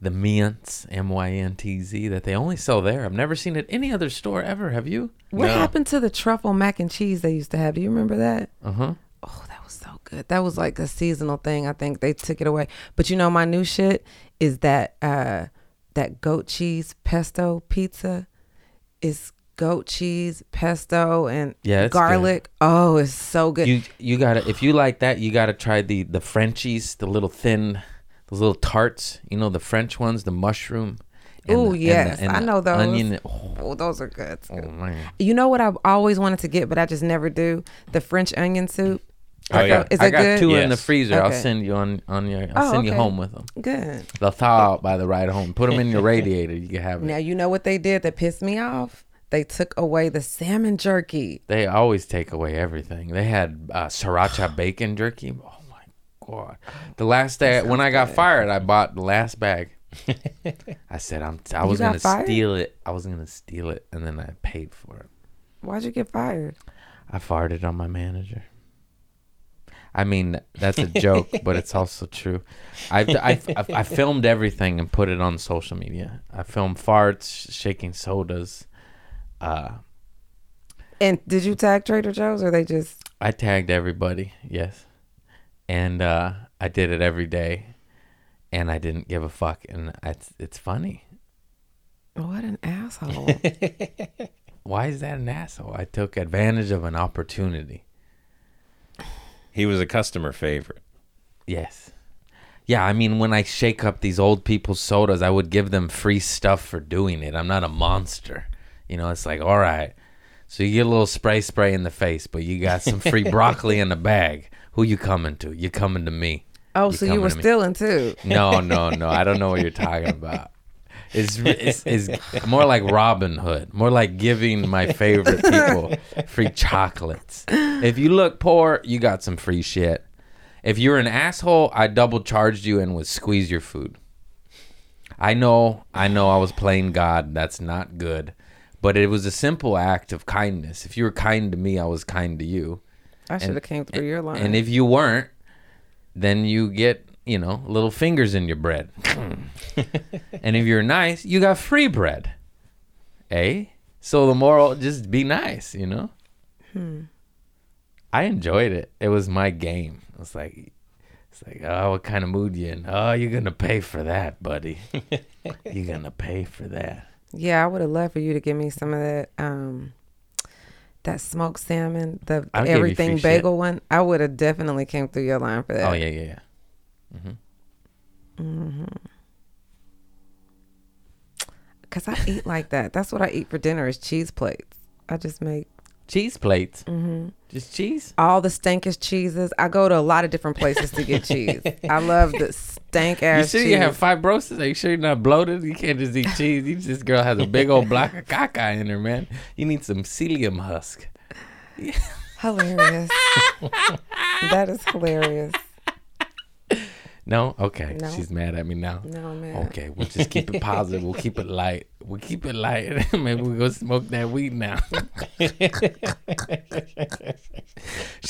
The Myntz, M Y N T Z, that they only sell there. I've never seen it any other store ever. Have you? What No. happened to the truffle mac and cheese they used to have? Do you remember that? Uh huh. Oh, that was so good. That was like a seasonal thing. I think they took it away. But you know, my new shit is that uh that goat cheese pesto pizza is goat cheese, pesto, and Yeah, it's good. garlic. Oh, it's so good. You you gotta if you like that, you gotta try the the Frenchies, the little thin, those little tarts. You know the French ones, the mushroom. and Ooh, and the- yes, and I know those. Onion. Oh, oh, those are good. oh, man. You know what I've always wanted to get, but I just never do? The French onion soup. Oh, I yeah. got- Is I it got good? two in the Yes. freezer. I'll send you on on your. I'll Oh, send you okay. home with them. Good. They'll thaw out by the ride home. Put them in your radiator. You can have it. Now you know what they did that pissed me off? They took away the salmon jerky. They always take away everything. They had uh, sriracha (sighs) bacon jerky. Oh my god! The last day when I got fired, I bought the last bag. (laughs) I said I'm. I was gonna fired? steal it. I was gonna steal it, and then I paid for it. Why'd you get fired? I farted on my manager. I mean, that's a joke, but it's (laughs) also true. I, I, I, I filmed everything and put it on social media. I filmed farts, shaking sodas. Uh, And did you tag Trader Joe's or they just I tagged everybody, yes. And uh, I did it every day. And I didn't give a fuck. And it's, it's funny. what an asshole? (laughs) Why is that an asshole? I took advantage of an opportunity. He was a customer favorite. Yes. Yeah, I mean, when I shake up these old people's sodas, I would give them free stuff for doing it. I'm not a monster. You know, it's like, all right. So you get a little spray spray in the face, but you got some free (laughs) broccoli in the bag. Who you coming to? You coming to me. Oh, You so you were to stealing too. No, no, no. I don't know what you're talking about. It's, it's, it's more like Robin Hood, more like giving my favorite people (laughs) free chocolates. If you look poor, you got some free shit. If you're an asshole, I double charged you and would squeeze your food. I know, I know I was playing God. That's not good. But it was a simple act of kindness. If you were kind to me, I was kind to you. I should have came through your line. And if you weren't, then you get, you know, little fingers in your bread. (laughs) and if you're nice, you got free bread. Eh? So the moral, just be nice, you know? I enjoyed it. It was my game. It was like, it's like, oh, what kind of mood you in? Oh, you're going to pay for that, buddy. (laughs) you're going to pay for that. Yeah, I would have loved for you to give me some of that um that smoked salmon, the I'll everything free shit. bagel one. I would have definitely came through your line for that. Oh, yeah, yeah, yeah. Cause I eat like that. That's what I eat for dinner is cheese plates. I just make cheese plates. Mm-hmm. Just cheese. All the stankest cheeses. I go to a lot of different places to get cheese. I love the stank You ass sure cheese. you have fibrosis? Are you sure you're not bloated? You can't just eat (laughs) cheese. You, this girl has a big old block of caca in her, man. You need some psyllium husk. (laughs) hilarious. that is hilarious. No? Okay. No. She's mad at me now. No man. Okay, we'll just keep it positive. We'll keep it light. We'll keep it light. (laughs) Maybe we'll go smoke that weed now. She's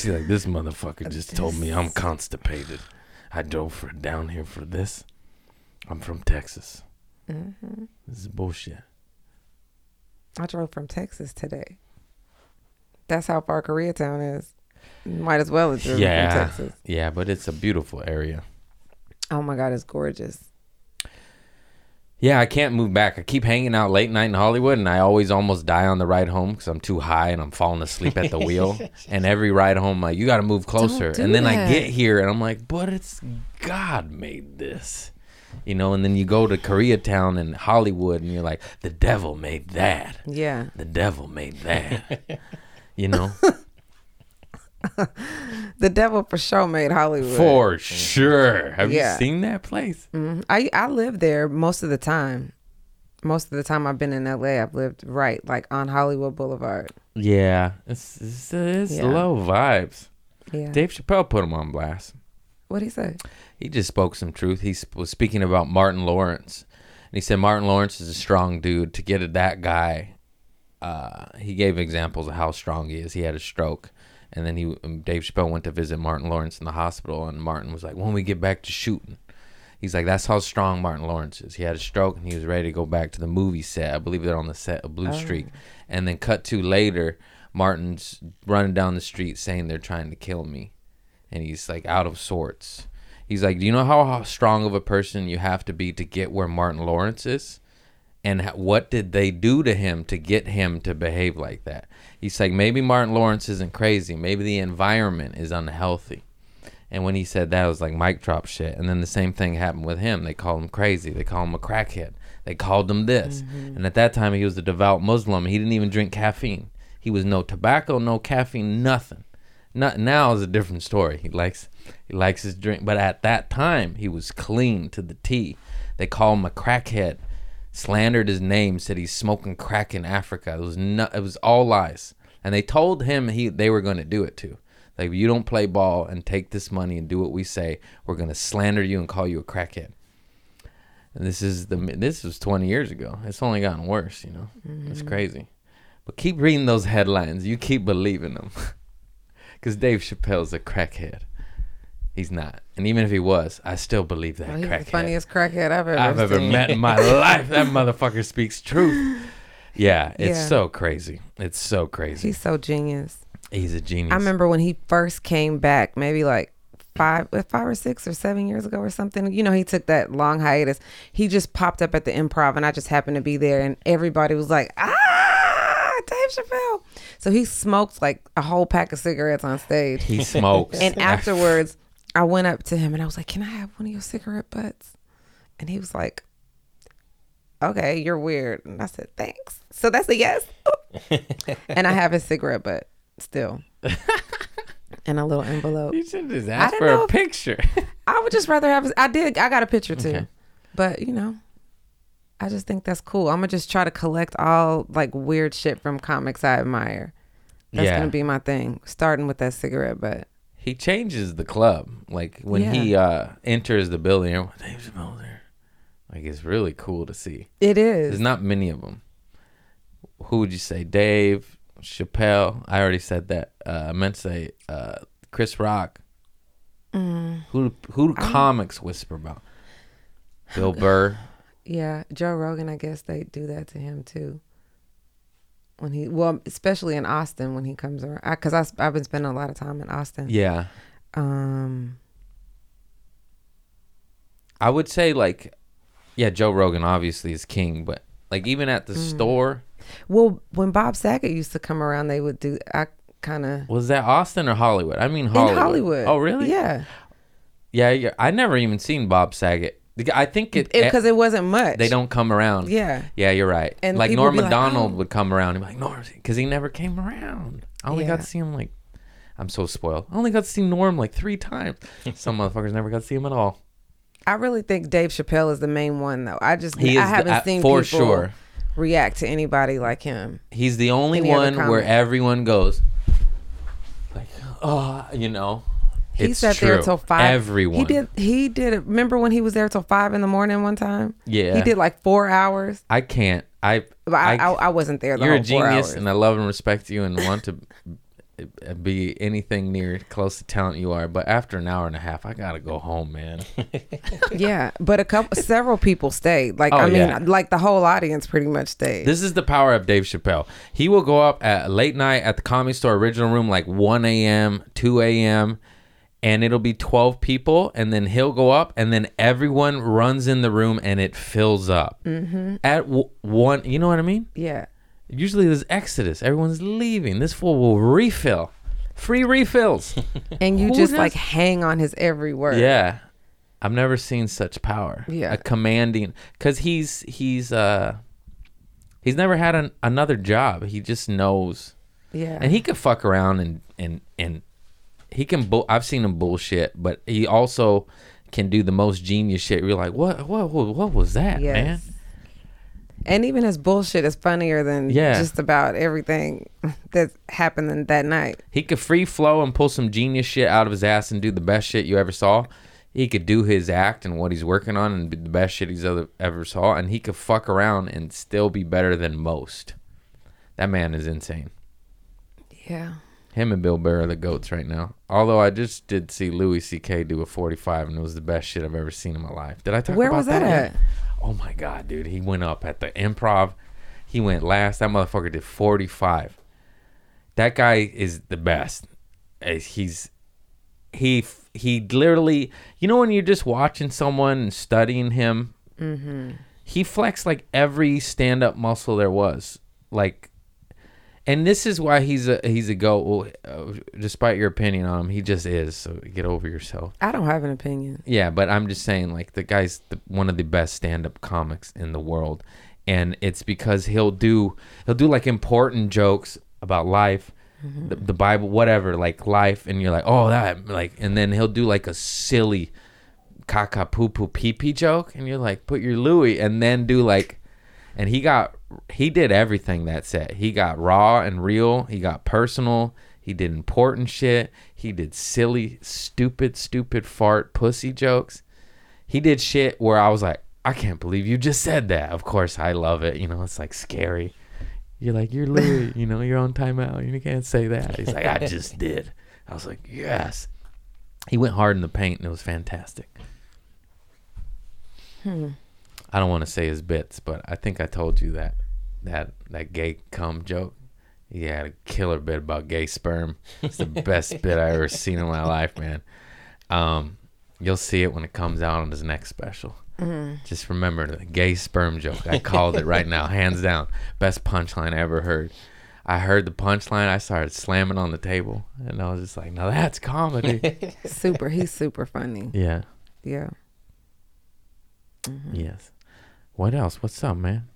like, this motherfucker just told me I'm constipated. I drove for down here for this. I'm from Texas. Mm-hmm. This is bullshit. I drove from Texas today. That's how far Koreatown is. Might as well have driven Yeah, from Texas. yeah, but it's a beautiful area. Oh my God, it's gorgeous. Yeah, I can't move back. I keep hanging out late night in Hollywood, and I always almost die on the ride home because I'm too high and I'm falling asleep at the wheel. (laughs) And every ride home, I'm like, you got to move closer. do and then I get here, and I'm like, but it's God made this, you know. And then you go to Koreatown and Hollywood, and you're like, the devil made that. Yeah. The devil made that. (laughs) you know, The devil for sure made Hollywood. for sure. Have Yeah. you seen that place? Mhm. I I live there most of the time. Most of the time I've been in LA, I've lived right like on Hollywood Boulevard. Yeah, it's it's, it's Yeah. low vibes. Yeah. Dave Chappelle put him on blast. What'd he say? He just spoke some truth. He was speaking about Martin Lawrence, and he said Martin Lawrence is a strong dude. To get at that guy, uh, he gave examples of how strong he is. He had a stroke, and then he um, Dave Chappelle went to visit Martin Lawrence in the hospital, and Martin was like, "When we get back to shooting." He's like, that's how strong Martin Lawrence is. He had a stroke and he was ready to go back to the movie set. I believe they're on the set of Blue Streak. And then cut to later, Martin's running down the street saying they're trying to kill me. And he's like out of sorts. He's like, do you know how, how strong of a person you have to be to get where Martin Lawrence is? And what did they do to him to get him to behave like that? He's like, maybe Martin Lawrence isn't crazy. Maybe the environment is unhealthy. And when he said that, it was like mic drop shit. And then the same thing happened with him. They called him crazy. They called him a crackhead. They called him this. Mm-hmm. And at that time, he was a devout Muslim. He didn't even drink caffeine. He was no tobacco, no caffeine, nothing. Not now is a different story. He likes he likes his drink, but at that time he was clean to the T. They call him a crackhead. Slandered his name, said he's smoking crack in Africa. It was no, it was all lies, and they told him he they were going to do it too. Like if you don't play ball and take this money and do what we say, we're going to slander you and call you a crackhead. And this is the this was 20 years ago. It's only gotten worse, you know. It's mm-hmm. crazy. But keep reading those headlines. You keep believing them. (laughs) Cuz Dave Chappelle's a crackhead. He's not. And even if he was, I still believe that Well, he's crackhead. the funniest crackhead I've ever I've ever seen. met in my (laughs) life. That motherfucker speaks truth. Yeah, it's Yeah. so crazy. It's so crazy. He's so genius. He's a genius. I remember when he first came back, maybe like five, uh, five or six or seven years ago or something. You know, he took that long hiatus. He just popped up at the Improv, and I just happened to be there, and everybody was like, "Ah, Dave Chappelle!" So he smoked like a whole pack of cigarettes on stage, he smokes. (laughs) and afterwards, I went up to him and I was like, "Can I have one of your cigarette butts?" And he was like, "Okay, you're weird." And I said, "Thanks." So that's a yes. (laughs) and I have his cigarette butt still, (laughs) in a little envelope. you should just ask for a if- picture. (laughs) I would just rather have. I did. I got a picture too, Okay. but you know, I just think that's cool. I'm gonna just try to collect all like weird shit from comics I admire. That's Yeah. gonna be my thing. Starting with that cigarette butt. He changes the club. Like when he uh enters the building, everyone, there. Like it's really cool to see. It is. There's not many of them. Who would you say? Dave Chappelle. I already said that. Uh, I meant to say uh, Chris Rock. Mm. Who who do comics whisper about? Bill Burr. (sighs) Yeah, Joe Rogan. I guess they do that to him too. When he, well, especially in Austin when he comes around, because I, I've been spending a lot of time in Austin. Yeah, Um, I would say like, yeah, Joe Rogan obviously is king, but like even at Mm. the store, well, when Bob Saget used to come around, they would do. I kind of was that Austin or Hollywood? I mean Hollywood. in Hollywood. Oh really? Yeah. Yeah, yeah. I never even seen Bob Saget I think it because it, wasn't much. they don't come around. Yeah. Yeah, you're right. And like Norm Macdonald like, "Oh." would come around and be like, Norm, because he never came around. I only got to see him like, I'm so spoiled. I only got to see Norm like three times. (laughs) Some motherfuckers never got to see him at all. I really think Dave Chappelle is the main one though. I just He I haven't uh, seen for people sure. react to anybody like him. He's the only Any one where everyone goes, like, oh, you know. He it's sat true. there till five. Everyone. He did. He did. Remember when he was there till five in the morning one time? Yeah. He did like four hours. I can't. I. I, I- I, wasn't there. The you're a genius, and I love and respect you, and want to (laughs) be anything near close to talent you are. But after an hour and a half, I gotta go home, man. (laughs) yeah, but a couple, several people stayed. Like Oh, I mean, yeah. like the whole audience pretty much stayed. This is the power of Dave Chappelle. He will go up at late night at the Comedy Store original room, like 1 a.m., 2 a.m., and it'll be 12 people. And then he'll go up, and then everyone runs in the room, and it fills up. Mm-hmm. At w- one, you know what I mean? yeah. Usually there's exodus. Everyone's leaving. This fool will refill. Free refills. (laughs) And you Who just does- like hang on his every word. yeah. I've never seen such power. Yeah. A commanding cuz he's he's uh he's never had an, another job. He just knows Yeah. and he could fuck around and and and he can bull I've seen him bullshit, but he also can do the most genius shit. You're like, "What what what, what was that, Yes. man?" And even his bullshit is funnier than Yeah. just about everything (laughs) that happened in that night. He could free flow and pull some genius shit out of his ass and do the best shit you ever saw. He could do his act and what he's working on and be the best shit he's ever, ever saw. And he could fuck around and still be better than most. That man is insane. Yeah. Him and Bill Burr are the goats right now. Although I just did see Louis C.K. do a 45 and it was the best shit I've ever seen in my life. Did I talk Where about was that at? Oh my god, dude! He went up at the improv. He went last. That motherfucker did forty five. That guy is the best. Uh, He's he he literally. You know when you're just watching someone and studying him. Mm-hmm. He flexed like every stand up muscle there was. Like, and this is why he's a he's a go. Uh, despite your opinion on him, he just is. So get over yourself. I don't have an opinion. Yeah, but I'm just saying, like the guy's the, one of the best stand-up comics in the world, and it's because he'll do he'll do like important jokes about life, the, the Bible, whatever, like life, and you're like, oh, that like, and then he'll do like a silly caca poo poo pee pee joke, and you're like, put your Louis, and then do like, and he got he did everything that set. He got raw and real. He got personal. He did important shit. He did silly, stupid, stupid fart pussy jokes. He did shit where I was like, I can't believe you just said that. Of course, I love it. You know, it's like scary. You're like, you're Louis, (laughs) you know, you're on timeout. You can't say that. He's like, I (laughs) just did. I was like, yes. He went hard in the paint and it was fantastic. Hmm. I don't want to say his bits, but I think I told you that that that gay cum joke. He had a killer bit about gay sperm. It's the (laughs) best bit I ever seen in my life, man. Um, you'll see it when it comes out on his next special. Just remember the gay sperm joke. I called it right now, hands down. Best punchline I ever heard. I heard the punchline. I started slamming on the table, and I was just like, "Now that's comedy." (laughs) Super. He's super funny. yeah. Yeah. Yes. What else? What's up, man?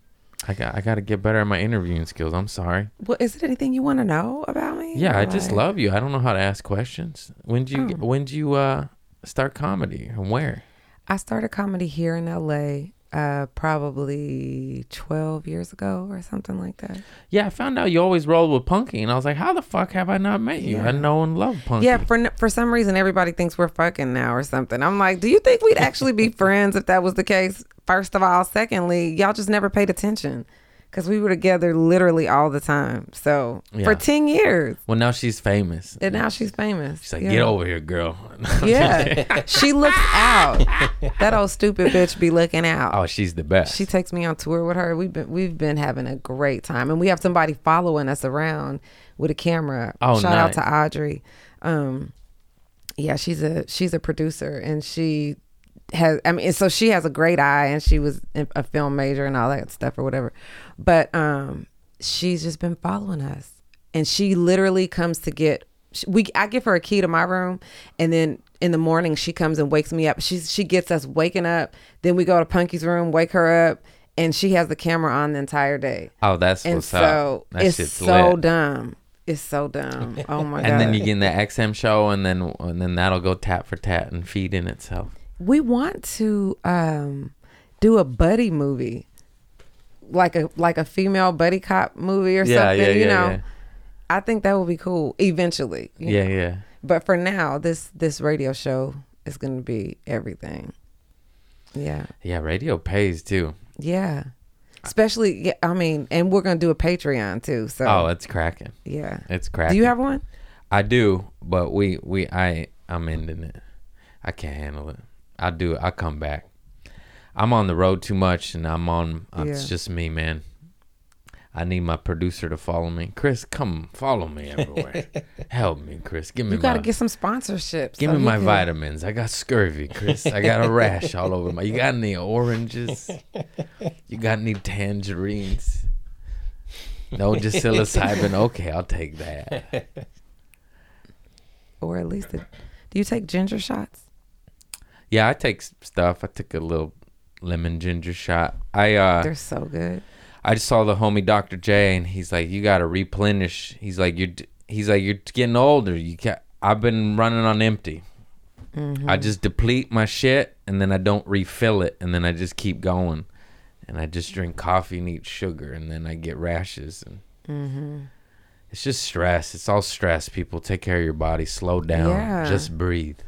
I got I got to get better at my interviewing skills. I'm sorry. Well, is it anything you want to know about me? Yeah, Or I just love you. I don't know how to ask questions. When did you Oh. when did you uh start comedy and where? I started comedy here in LA uh probably 12 years ago or something like that. Yeah, I found out you always rolled with Punkie, and I was like, how the fuck have I not met you? I Yeah. know and love Punkie. Yeah, for for some reason everybody thinks we're fucking now or something. I'm like, do you think we'd actually be (laughs) friends if that was the case? First of all, secondly, y'all just never paid attention cuz we were together literally all the time. So, Yeah. for 10 years. Well, now she's famous. And now she's famous. She's like, Yeah. get over here, girl. (laughs) Yeah. she looks out. That old stupid bitch be looking out. oh, she's the best. She takes me on tour with her. We've been we've been having a great time, and we have somebody following us around with a camera. Oh, shout out to Audrey. Um, yeah, she's a she's a producer, and she has. I mean, so she has a great eye, and she was a film major and all that stuff or whatever. But um, she's just been following us, and she literally comes to get we I give her a key to my room, and then in the morning she comes and wakes me up. She she gets us waking up. Then we go to Punkie's room, wake her up, and she has the camera on the entire day. Oh, that's And what's so up. That it's so lit. dumb. It's so dumb. Oh my god. And then you get in the XM show, and then and then that'll go tap for tat and feed in itself. We want to um do a buddy movie like a like a female buddy cop movie or Yeah, something yeah, you yeah, know yeah. i think that would be cool eventually Yeah, know. yeah. but for now this this radio show is going to be everything yeah Yeah, radio pays too. yeah especially yeah i mean and we're going to do a patreon too so Oh, it's cracking. yeah It's cracking. do you have one I do, but we we I I'm ending it. I can't handle it. I do. I come back. I'm on the road too much, and I'm on. Uh, it's just me, man. I need my producer to follow me. Chris, come follow me everywhere. (laughs) Help me, Chris. Give me you got to my get some sponsorships give so me my can- vitamins. I got scurvy, Chris. I got a rash all over my. You got any oranges? You got any tangerines? No, just psilocybin. (laughs) Okay, I'll take that. or at least a, do you take ginger shots Yeah, I take stuff. I took a little lemon ginger shot. I uh they're so good I just saw the homie Dr. J and he's like you got to replenish. He's like you're he's like you're getting older. You can I've been running on empty. I just deplete my shit and then I don't refill it and then I just keep going. And I just drink coffee and eat sugar and then I get rashes and It's just stress. It's all stress. People take care of your body. Slow down. Yeah. Just breathe.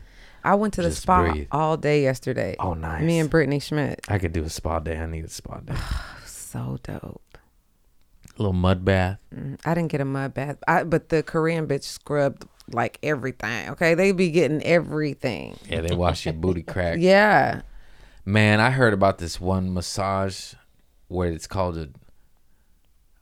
I went to the Just spa breathe. all day yesterday. Oh, nice. Me and Brittany Schmitt. I could do a spa day. I need a spa day. (sighs) So dope. A little mud bath. Mm, I didn't get a mud bath, I, but the Korean bitch scrubbed like everything. Okay, they be getting everything. Yeah, they wash your booty crack. (laughs) Yeah. Man, I heard about this one massage where it's called a.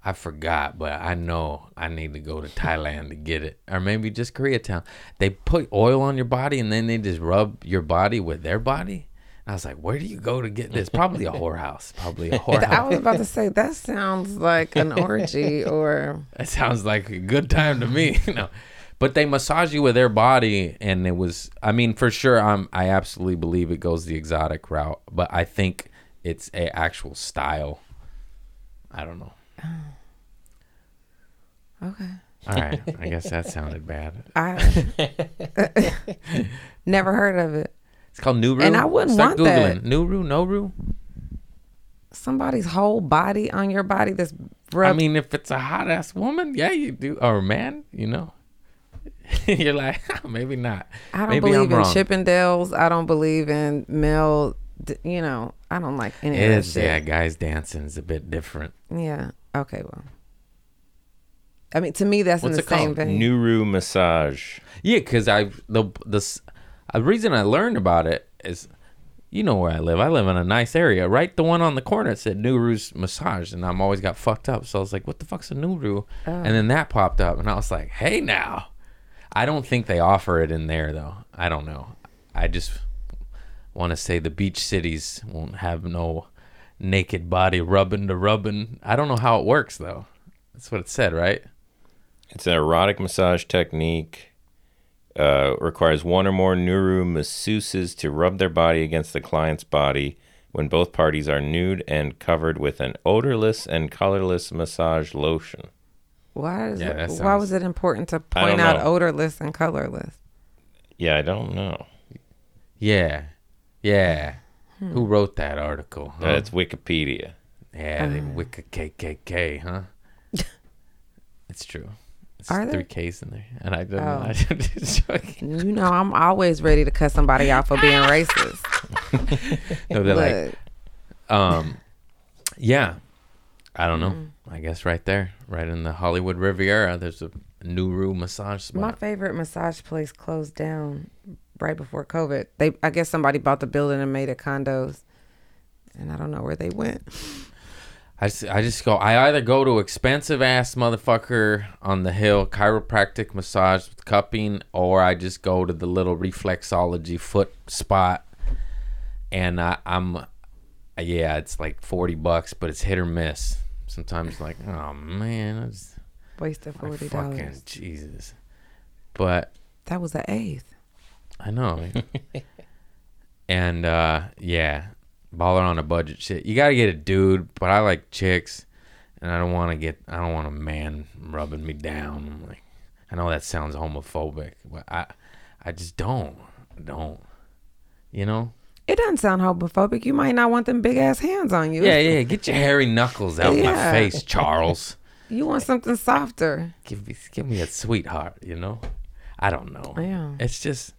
I forgot, but I know I need to go to Thailand to get it, or maybe just Koreatown. They put oil on your body and then they just rub your body with their body. And I was like, where do you go to get this? Probably a whorehouse. Probably a whorehouse. (laughs) I was about to say that sounds like an orgy or (laughs) That sounds like a good time to me. (laughs) you know. But they massage you with their body and it was I mean for sure I'm I absolutely believe it goes the exotic route, but I think it's a actual style. I don't know. Oh. okay. All right. I guess that sounded bad. (laughs) I (laughs) never heard of it. It's called Nuru. And I wouldn't Start want that. Googling. Nuru, Noru. Somebody's whole body on your body that's I mean, if it's a hot ass woman, yeah, you do. Or man, you know. (laughs) You're like, ah, maybe not. I don't maybe believe I'm in wrong. Chippendales. I don't believe in male. You know, I don't like any of that It's, shit. yeah, guys dancing is a bit different. Yeah. Okay. Well. I mean, to me, that's What's in it the same called? vein. Nuru massage. Yeah, because I the the s- a reason I learned about it is, you know where I live. I live in a nice area, right? The one on the corner it said Nuru's Massage, and I'm always got fucked up. So I was like, "What the fuck's a Nuru?" Oh. And then that popped up, and I was like, "Hey, now." I don't think they offer it in there though. I don't know. I just want to say the beach cities won't have no naked body rubbing to rubbing. I don't know how it works though. That's what it said, right? It's an erotic massage technique. Uh, requires one or more Nuru masseuses to rub their body against the client's body when both parties are nude and covered with an odorless and colorless massage lotion. Why is Yeah, it, that why was it important to point out know. odorless and colorless? Yeah, I don't know. Yeah, yeah. Hmm. Who wrote that article? huh? That's Wikipedia. Yeah, the Uh. Wicca KKK, huh? (laughs) it's true. It's Are three there? K's in there, and I don't Oh. know. (laughs) I'm just joking. You know, I'm always ready to cut somebody out for being racist. (laughs) No, they're like, um, yeah. I don't know. Mm. I guess right there, right in the Hollywood Riviera, there's a Nuru massage spot. my favorite massage place closed down right before COVID. They, I guess, somebody bought the building and made it condos, and I don't know where they went. I just, I just go. I either go to expensive ass motherfucker on the hill chiropractic massage with cupping, or I just go to the little reflexology foot spot, and I, I'm, yeah, it's like forty bucks, but it's hit or miss. Sometimes like, oh man, I just, Wasted forty fucking dollars. Jesus. but That was the eighth. I know. (laughs) and uh yeah, baller on a budget shit. You gotta get a dude, but I like chicks, and I don't want to get. I don't want a man rubbing me down. I'm like, I know that sounds homophobic, but I, I just don't, don't. You know? It doesn't sound homophobic. You might not want them big ass hands on you. Yeah, yeah. Get your hairy knuckles out of my face, Charles. You want something softer. Give me, give me a sweetheart. You know? I don't know. Yeah. It's just,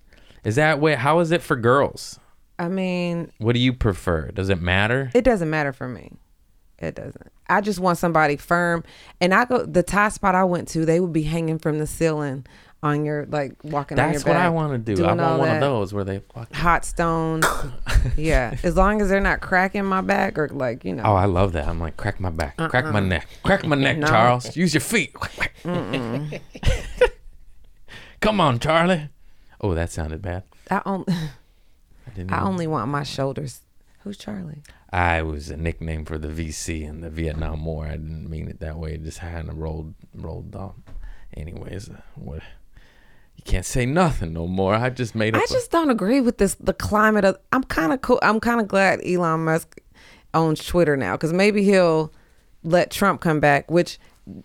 is that way? How is it for girls? I mean, What do you prefer? Does it matter? it doesn't matter for me. It doesn't. I just want somebody firm. And I go the Thai spot I went to, they would be hanging from the ceiling on your like walking That's what I want to do. I want one of those where they fuck. Hot stones. (laughs) yeah. As long as they're not cracking my back or like, you know. Oh, I love that. I'm like, crack my back, uh-uh. crack my neck, crack my neck, No. Charles. Use your feet. (laughs) Come on, Charlie. Oh, that sounded bad. I, on, (laughs) I didn't. I only want my shoulders. Who's Charlie? I was a nickname for the VC in the Vietnam War. I didn't mean it that way. It just kind of rolled rolled off. Anyways, uh, what? You can't say nothing no more. I just made up. I a- just don't agree with this. The climate of. I'm kind of cool. I'm kind of glad Elon Musk owns Twitter now because maybe he'll let Trump come back. Which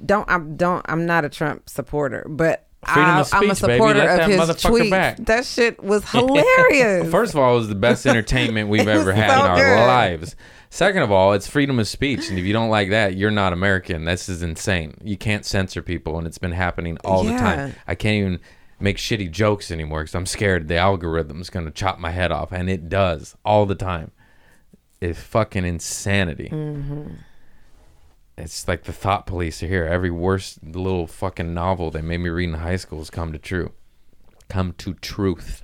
don't I'm don't I'm not a Trump supporter, but Freedom of I'm a speech, baby. supporter Let of that his motherfucker tweets. back. That shit was (laughs) hilarious. First of all, it was the best entertainment we've (laughs) ever had so in our good. lives. Second of all, it's freedom of speech, and if you don't like that, you're not American. This is insane. You can't censor people, and it's been happening all the time. I can't even make shitty jokes anymore because I'm scared the algorithm's gonna chop my head off, and it does all the time. It's fucking insanity. Mm-hmm. It's like the thought police are here. Every worst little fucking novel they made me read in high school has come to true. Come to truth.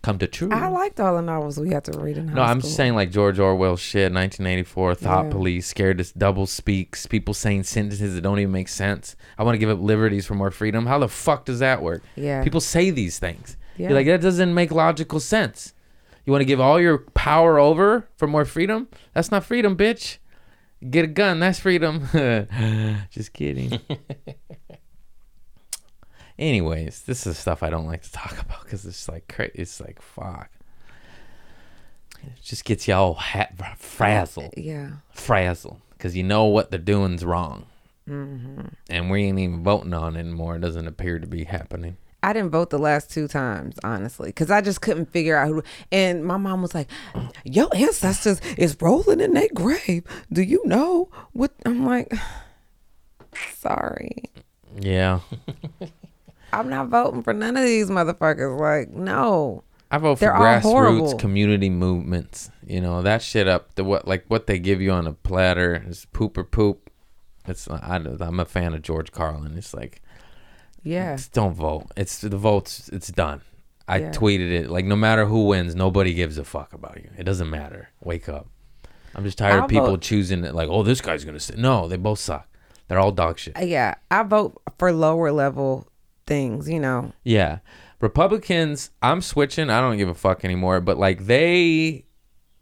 Come to truth. I liked all the novels we had to read in high school. No, I'm school. saying like George Orwell shit, 1984, thought Yeah. police, scared to double speaks, people saying sentences that don't even make sense. I want to give up liberties for more freedom. How the fuck does that work? Yeah. People say these things. Yeah. You're like, that doesn't make logical sense. You want to give all your power over for more freedom? That's not freedom, bitch. Get a gun, that's freedom. (laughs) just kidding. (laughs) Anyways, this is stuff I don't like to talk (laughs) about because it's like cra- it's like fuck. It just gets you all hat frazzled, uh, Yeah. frazzled, because you know what they're doing's wrong, mm-hmm. and we ain't even voting on it anymore. It doesn't appear to be happening. I didn't vote the last two times, honestly, because I just couldn't figure out who. And my mom was like, "Your ancestors is rolling in their grave. Do you know what?" I'm like, (sighs) "Sorry, Yeah, (laughs) I'm not voting for none of these motherfuckers. Like, no, I vote for They're grassroots community movements. You know that shit up the what like what they give you on a platter is poop or poop. It's I, I'm a fan of George Carlin. It's like yeah, Just don't vote. It's the votes. It's done. I Yeah. tweeted it. Like no matter who wins, nobody gives a fuck about you. It doesn't matter. Wake up. I'm just tired I'll of people vote- choosing it. Like, oh, this guy's gonna sit. No, they both suck. They're all dog shit. Uh, yeah." I vote for lower level things. You know, Yeah, Republicans. I'm switching. I don't give a fuck anymore. But like they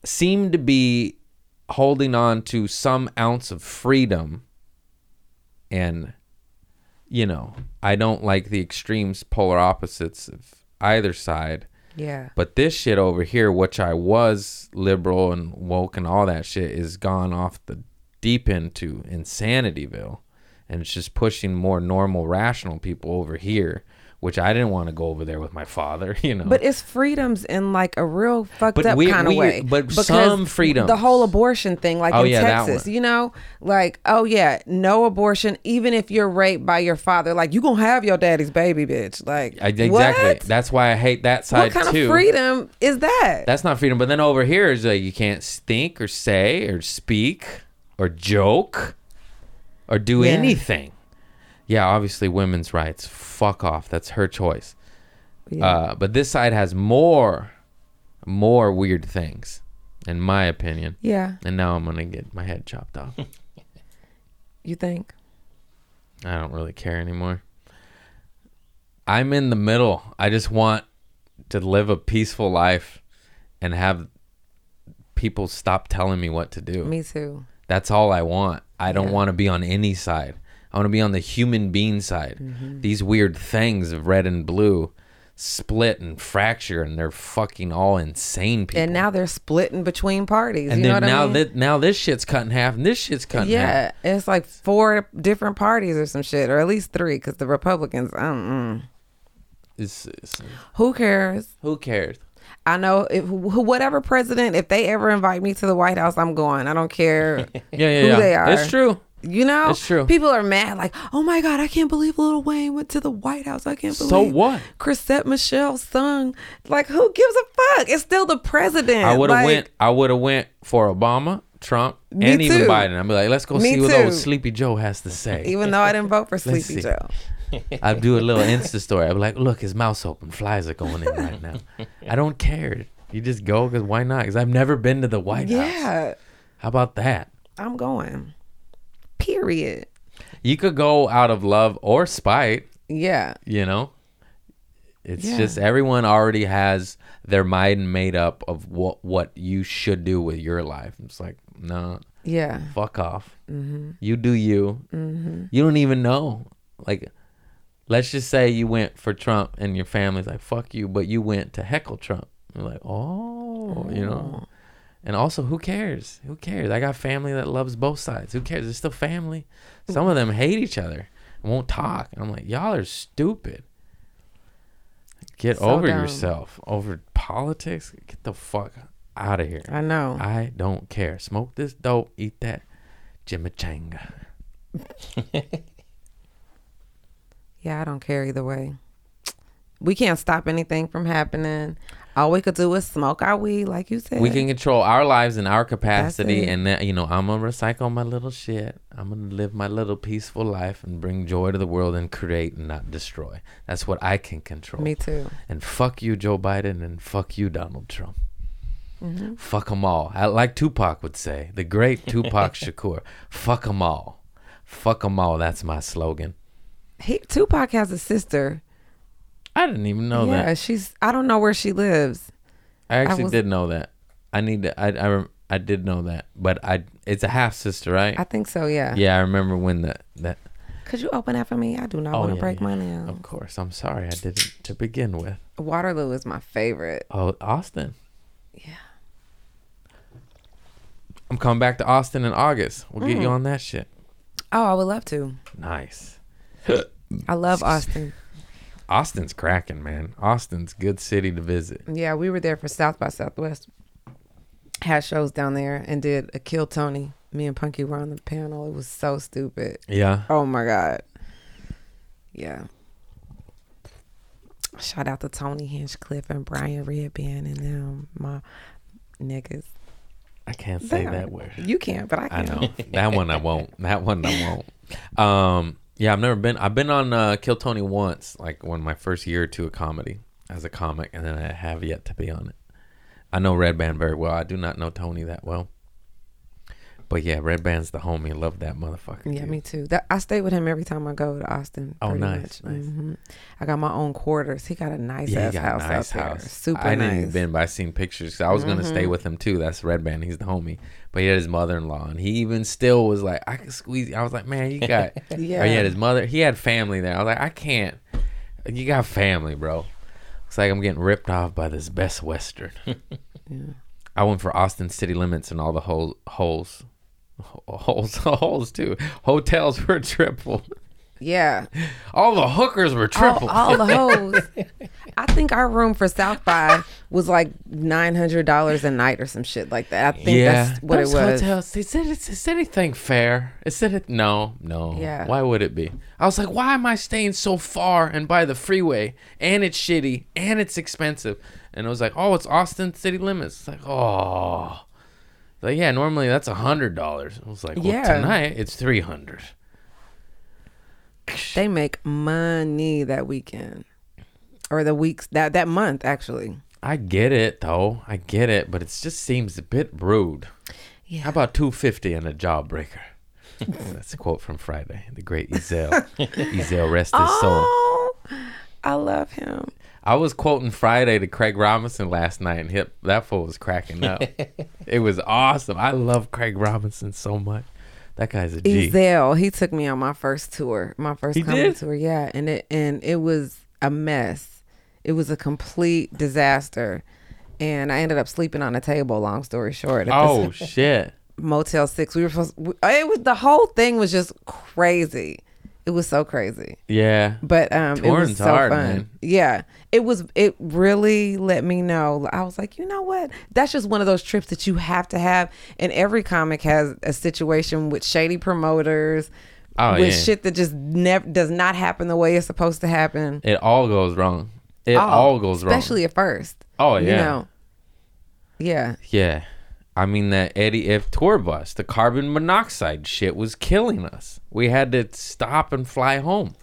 seem to be holding on to some ounce of freedom, and you know, I don't like the extremes, polar opposites of either side. yeah, But this shit over here, which I was liberal and woke and all that shit, is gone off the deep end to insanityville. And it's just pushing more normal, rational people over here, which I didn't want to go over there with my father, (laughs) you know. But it's freedoms in like a real fucked But up we- kind of way. but Because some freedoms. The whole abortion thing, like Oh, in yeah, Texas, you know, like oh yeah, no abortion, even if you're raped by your father. Like you gonna have your daddy's baby, bitch. Like I, exactly. What? That's why I hate that side too. what kind too. of freedom is that? That's not freedom. But then over here is like you can't think or say or speak or joke or do Yeah. anything. Yeah, obviously women's rights. Fuck off. That's her choice. Yeah. Uh, but this side has more, more weird things, in my opinion. yeah, And now I'm gonna get my head chopped off. (laughs) you think? I don't really care anymore. I'm in the middle. I just want to live a peaceful life and have people stop telling me what to do. Me too. That's all I want. I don't Yeah. want to be on any side. I want to be on the human being side. Mm-hmm. These weird things of red and blue split and fracture, and they're fucking all insane people. And now they're splitting between parties. and you know then what now I mean? that now this shit's cut in half, and this shit's cut in half. yeah, it's like four different parties or some shit, or at least three, because the Republicans. Um, It's, it's- who cares? who cares? I know if whatever president, if they ever invite me to the White House, I'm going. I don't care. (laughs) Yeah, yeah, Who yeah. they are. It's true. You know, It's true. People are mad, like, oh my god, I can't believe Lil Wayne went to the White House. I can't believe. So what? Chrisette Michele sung. Like, who gives a fuck? It's still the president. I would have Like, went. I would have went for Obama, Trump, and even. Biden. I'd be like, let's go Me see what old Sleepy Joe has to say. Even though I didn't vote for (laughs) Sleepy. Joe. (laughs) I'd do a little Insta story. I'd be like, look, his mouth's open. Flies are going in right now. I don't care. You just go because why not? Because I've never been to the White House. Yeah, How about that? I'm going. Period. You could go out of love or spite, Yeah. you know? It's Yeah. just everyone already has their mind made up of what what you should do with your life. It's like, no, Yeah. fuck off. Mm-hmm. You do you. You don't even know. Like, let's just say you went for Trump and your family's like, fuck you, but you went to heckle Trump. You're like, oh, you know? And also, who cares? Who cares? I got family that loves both sides. Who cares? It's still family. Some of them hate each other and won't talk. And I'm like, y'all are stupid. Get So over dumb. yourself. Over politics. Get the fuck out of here. I know. I don't care. Smoke this dope. Eat that chimichanga. (laughs) Yeah, I don't care either way. We can't stop anything from happening. All we could do is smoke our weed, like you said. We can control our lives in our capacity, and that, you know, I'm gonna recycle my little shit. I'm gonna live my little peaceful life and bring joy to the world and create and not destroy. That's what I can control. Me too. And fuck you, Joe Biden, and fuck you, Donald Trump. Mm-hmm. Fuck them all. I, like Tupac would say, the great Tupac (laughs) Shakur. Fuck them all. Fuck them all. That's my slogan. He, Tupac has a sister. I didn't even know yeah, that. Yeah, she's. I don't know where she lives. I actually was- did know that. I need to. I I, I did know that, but I it's a half sister, right? I think so. Yeah. yeah, I remember when the that. Could you open that for me? I do not Oh, want to yeah, break yeah. my nails. Of course, I'm sorry I didn't to begin with. Waterloo is my favorite. Oh, Austin. Yeah. I'm coming back to Austin in August. We'll get you Mm. on that shit. Oh, I would love to. Nice. I love (laughs) Austin. Austin's cracking, man. Austin's good city to visit. Yeah, we were there for South by Southwest. Had shows down there and did a Kill Tony. Me and Punkie were on the panel. It was so stupid. Yeah. Oh my god. Yeah. Shout out to Tony Hinchcliffe and Brian Redban and them, my niggas. I can't say that word. You can't, but I I can. know that one. I won't. That one I won't. Um, yeah, I've never been. I've been on uh, Kill Tony once, like when my first year or two of comedy as a comic, and then I have yet to be on it. I know Redban very well. I do not know Tony that well, but yeah, Redban's the homie. Love that motherfucker. Yeah, dude. me too. That I stay with him every time I go to Austin. Oh, nice, nice. Mhm. I got my own quarters. He got a nice Yeah, ass house nice out there. house. Super nice. I didn't even been, but I seen pictures. I was gonna stay with him too. That's Redban. He's the homie. But he had his mother in law, and he even still was like, I could squeeze. you." I was like, man, you got. (laughs) Yeah. Or he had his mother. He had family there. I was like, I can't. You got family, bro. It's like I'm getting ripped off by this Best Western. (laughs) yeah. I went for Austin City Limits and all the hole, holes, (laughs) holes, holes too. Hotels were (laughs) triple. Yeah. All the hookers were All, triple. all the (laughs) hoes. I think our room for South by was like nine hundred dollars a night or some shit like that. I think that's what Those it was. Hotels, they said it's is anything fair? Is it no, no. Yeah. Why would it be? I was like, why am I staying so far and by the freeway and it's shitty and it's expensive? And I was like, oh, it's Austin city limits. It's like, oh, like yeah, normally that's a hundred dollars. I was like, well, Yeah. tonight it's three hundred. They make money that weekend. Or the weeks that that month actually. I get it though, I get it, but it just seems a bit rude. Yeah. How about two fifty and a jawbreaker? (laughs) That's a quote from Friday. The great Ezal. (laughs) Ezal, rest his soul. Oh, I love him. I was quoting Friday to Craig Robinson last night, and hip that fool was cracking up. (laughs) it was awesome. I love Craig Robinson so much. That guy's a G. Ezal, he took me on my first tour, my first He comedy did? tour. Yeah, and it and it was a mess. It was a complete disaster, and I ended up sleeping on a table. Long story short, Oh this (laughs) shit. Motel Six. We were supposed. we- It was the whole thing was just crazy. It was so crazy, Yeah. but um, it was so hard, fun. man. Yeah, it was. It really let me know. I was like, you know what? That's just one of those trips that you have to have. And every comic has a situation with shady promoters, Oh with yeah. shit that just never does not happen the way it's supposed to happen. It all goes wrong. It Oh, all goes wrong. especially at first. Oh You yeah. know. Yeah. Yeah. I mean that Eddie F tour bus, the carbon monoxide shit was killing us. We had to stop and fly home.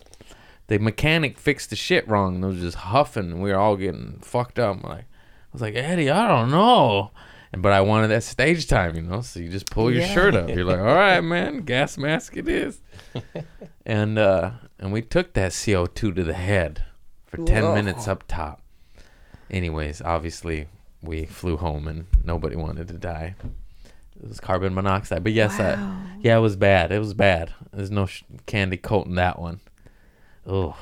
The mechanic fixed the shit wrong and it was just huffing and we were all getting fucked up. Like I was like, Eddie, I don't know. And but I wanted that stage time, you know, so you just pull your Yeah. shirt up. You're like, All right, man, gas mask it is. (laughs) and uh and we took that CO two to the head for ten Whoa. minutes up top. Anyways, obviously we flew home and nobody wanted to die. It was carbon monoxide, but yes, I, yeah, it was bad. It was bad. There's no sh- candy coating that one. Oh.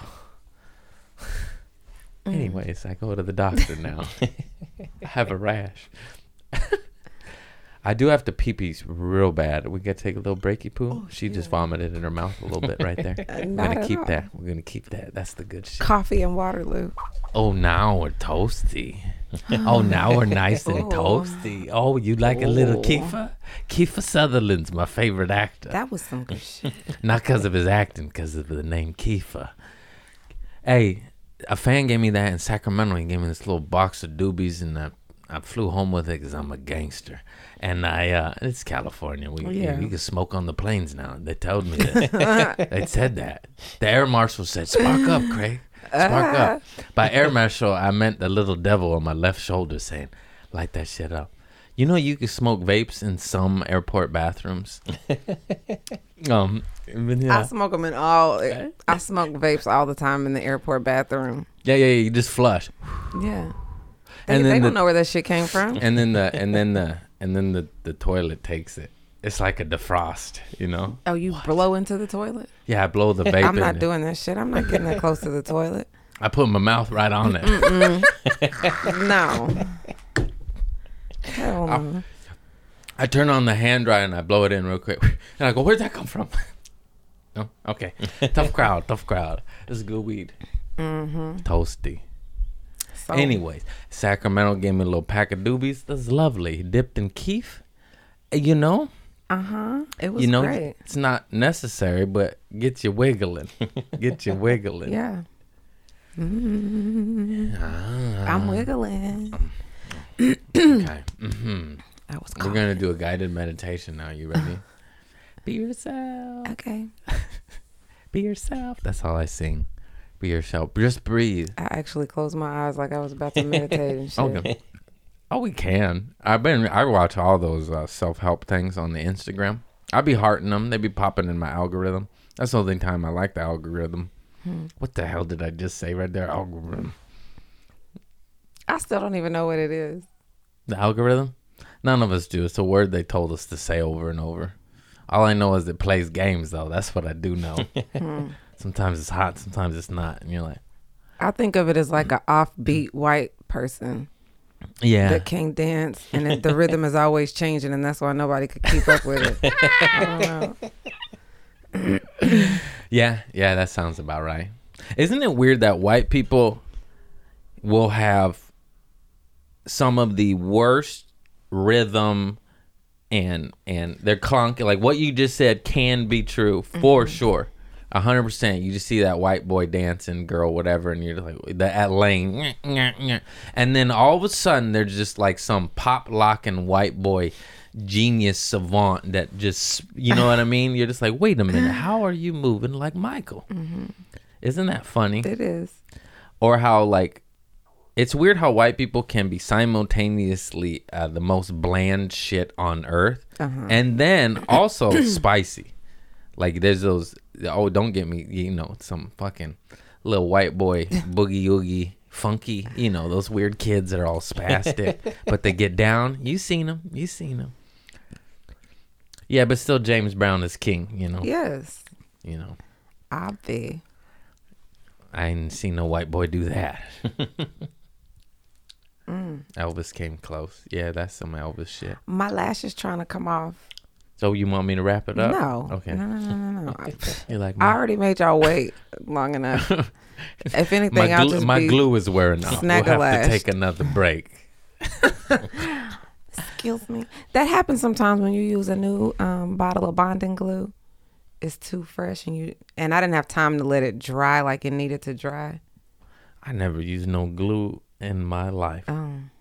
Anyways, I go to the doctor now. I have a rash. I do have to pee pee real bad. We gotta take a little breaky poo. Oh, she just vomited in her mouth a little bit right there. (laughs) We're gonna keep all. that. We're gonna keep that. That's the good shit. Coffee and Waterloo. Oh, now we're toasty. (gasps) oh, now we're nice and Oh. toasty. Oh, you like a little Oh. Kiefer? Kiefer Sutherland's my favorite actor. That was some good shit. (laughs) Not because of his acting, because of the name Kiefer. Hey, a fan gave me that in Sacramento. He gave me this little box of doobies, and I, I flew home with it because I'm a gangster. And I, uh, it's California. We, Yeah. you can smoke on the planes now. They told me (laughs) that. they said that. The air marshal said, "Spark up, Craig. Spark up." (laughs) By air marshal, I meant the little devil on my left shoulder saying, "Light that shit up." You know, you can smoke vapes in some airport bathrooms. (laughs) um. I smoke them in all. I smoke vapes all the time in the airport bathroom. Yeah, yeah, yeah. You just flush, Yeah. They, And then they the- don't know where that shit came from. (laughs) and then the and then the and then the the toilet takes it. It's like a defrost, you know. Oh, you blow into the toilet? Yeah, I blow the vape. (laughs) I'm in not it. doing that shit. I'm not getting that close to the toilet. I put my mouth right on it. (laughs) No. Hell no. I turn on the hand dryer and I blow it in real quick. And I go, "Where'd that come from?" No, okay. tough crowd, tough crowd. This is good weed. Mm-hmm. Toasty. So, Anyways, Sacramento gave me a little pack of doobies. That's lovely. Dipped in keef. You know, uh huh. It was you know, great. it's not necessary, but get you wiggling. (laughs) get you wiggling. Yeah. Ah, I'm wiggling. okay. hmm That was We're gonna do a guided meditation now. You ready? Be yourself. Okay. (laughs) Be yourself. That's all I sing. Be yourself. Just breathe. I actually closed my eyes like I was about to meditate and (laughs) shit. Okay. Oh, we can. I've been. I watch all those uh, self help things on the Instagram. I be hearting them. They be popping in my algorithm. That's the only time I like the algorithm. Hmm. What the hell did I just say right there? Algorithm. I still don't even know what it is. The algorithm? None of us do. It's a word they told us to say over and over. All I know is it plays games, though. That's what I do know. (laughs) Hmm. sometimes it's hot, sometimes it's not. And you're like, I think of it as like an offbeat white person yeah. that can't dance, and it, the rhythm is always changing, and that's why nobody could keep up with it. (laughs) I don't know. Yeah, yeah, that sounds about right. Isn't it weird that white people will have some of the worst rhythm and and they're clunky like what you just said can be true for mm-hmm. sure. A hundred percent. You just see that white boy dancing, girl, whatever, and you're like the at lane, and then all of a sudden there's just like some pop locking white boy genius savant that just you know what I mean. You're just like, wait a minute, (laughs) how are you moving like Michael? Mm-hmm. Isn't that funny? It is. or how like it's weird how white people can be simultaneously uh, the most bland shit on earth Uh-huh. and then also (coughs) spicy like there's those oh don't get me you know some fucking little white boy boogie oogie funky you know those weird kids that are all spastic (laughs) but they get down you seen them you seen them Yeah, but still, James Brown is king. You know. Yes, You know. obvi. I ain't seen no white boy do that. (laughs) Mm. Elvis came close. Yeah, that's some Elvis shit. My lash is trying to come off. So you want me to wrap it up? No. Okay. No, no, no, no, no. (laughs) I, You're like I already made y'all wait long (laughs) enough. if anything, my, I'll glue, just my glue is wearing off. We'll have to take another break. (laughs) Excuse me. That happens sometimes when you use a new um, bottle of bonding glue. It's too fresh, and you and I didn't have time to let it dry like it needed to dry. I never use no glue in my life. Um,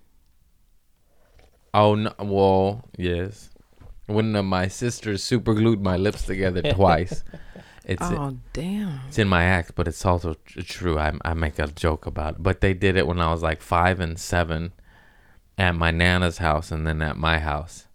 Oh no! Well, yes. When uh, my sister super glued my lips together (laughs) twice, it's oh damn! it's in my act, but it's also tr- true. I I make a joke about it, but they did it when I was like five and seven, at my nana's house, and then at my house,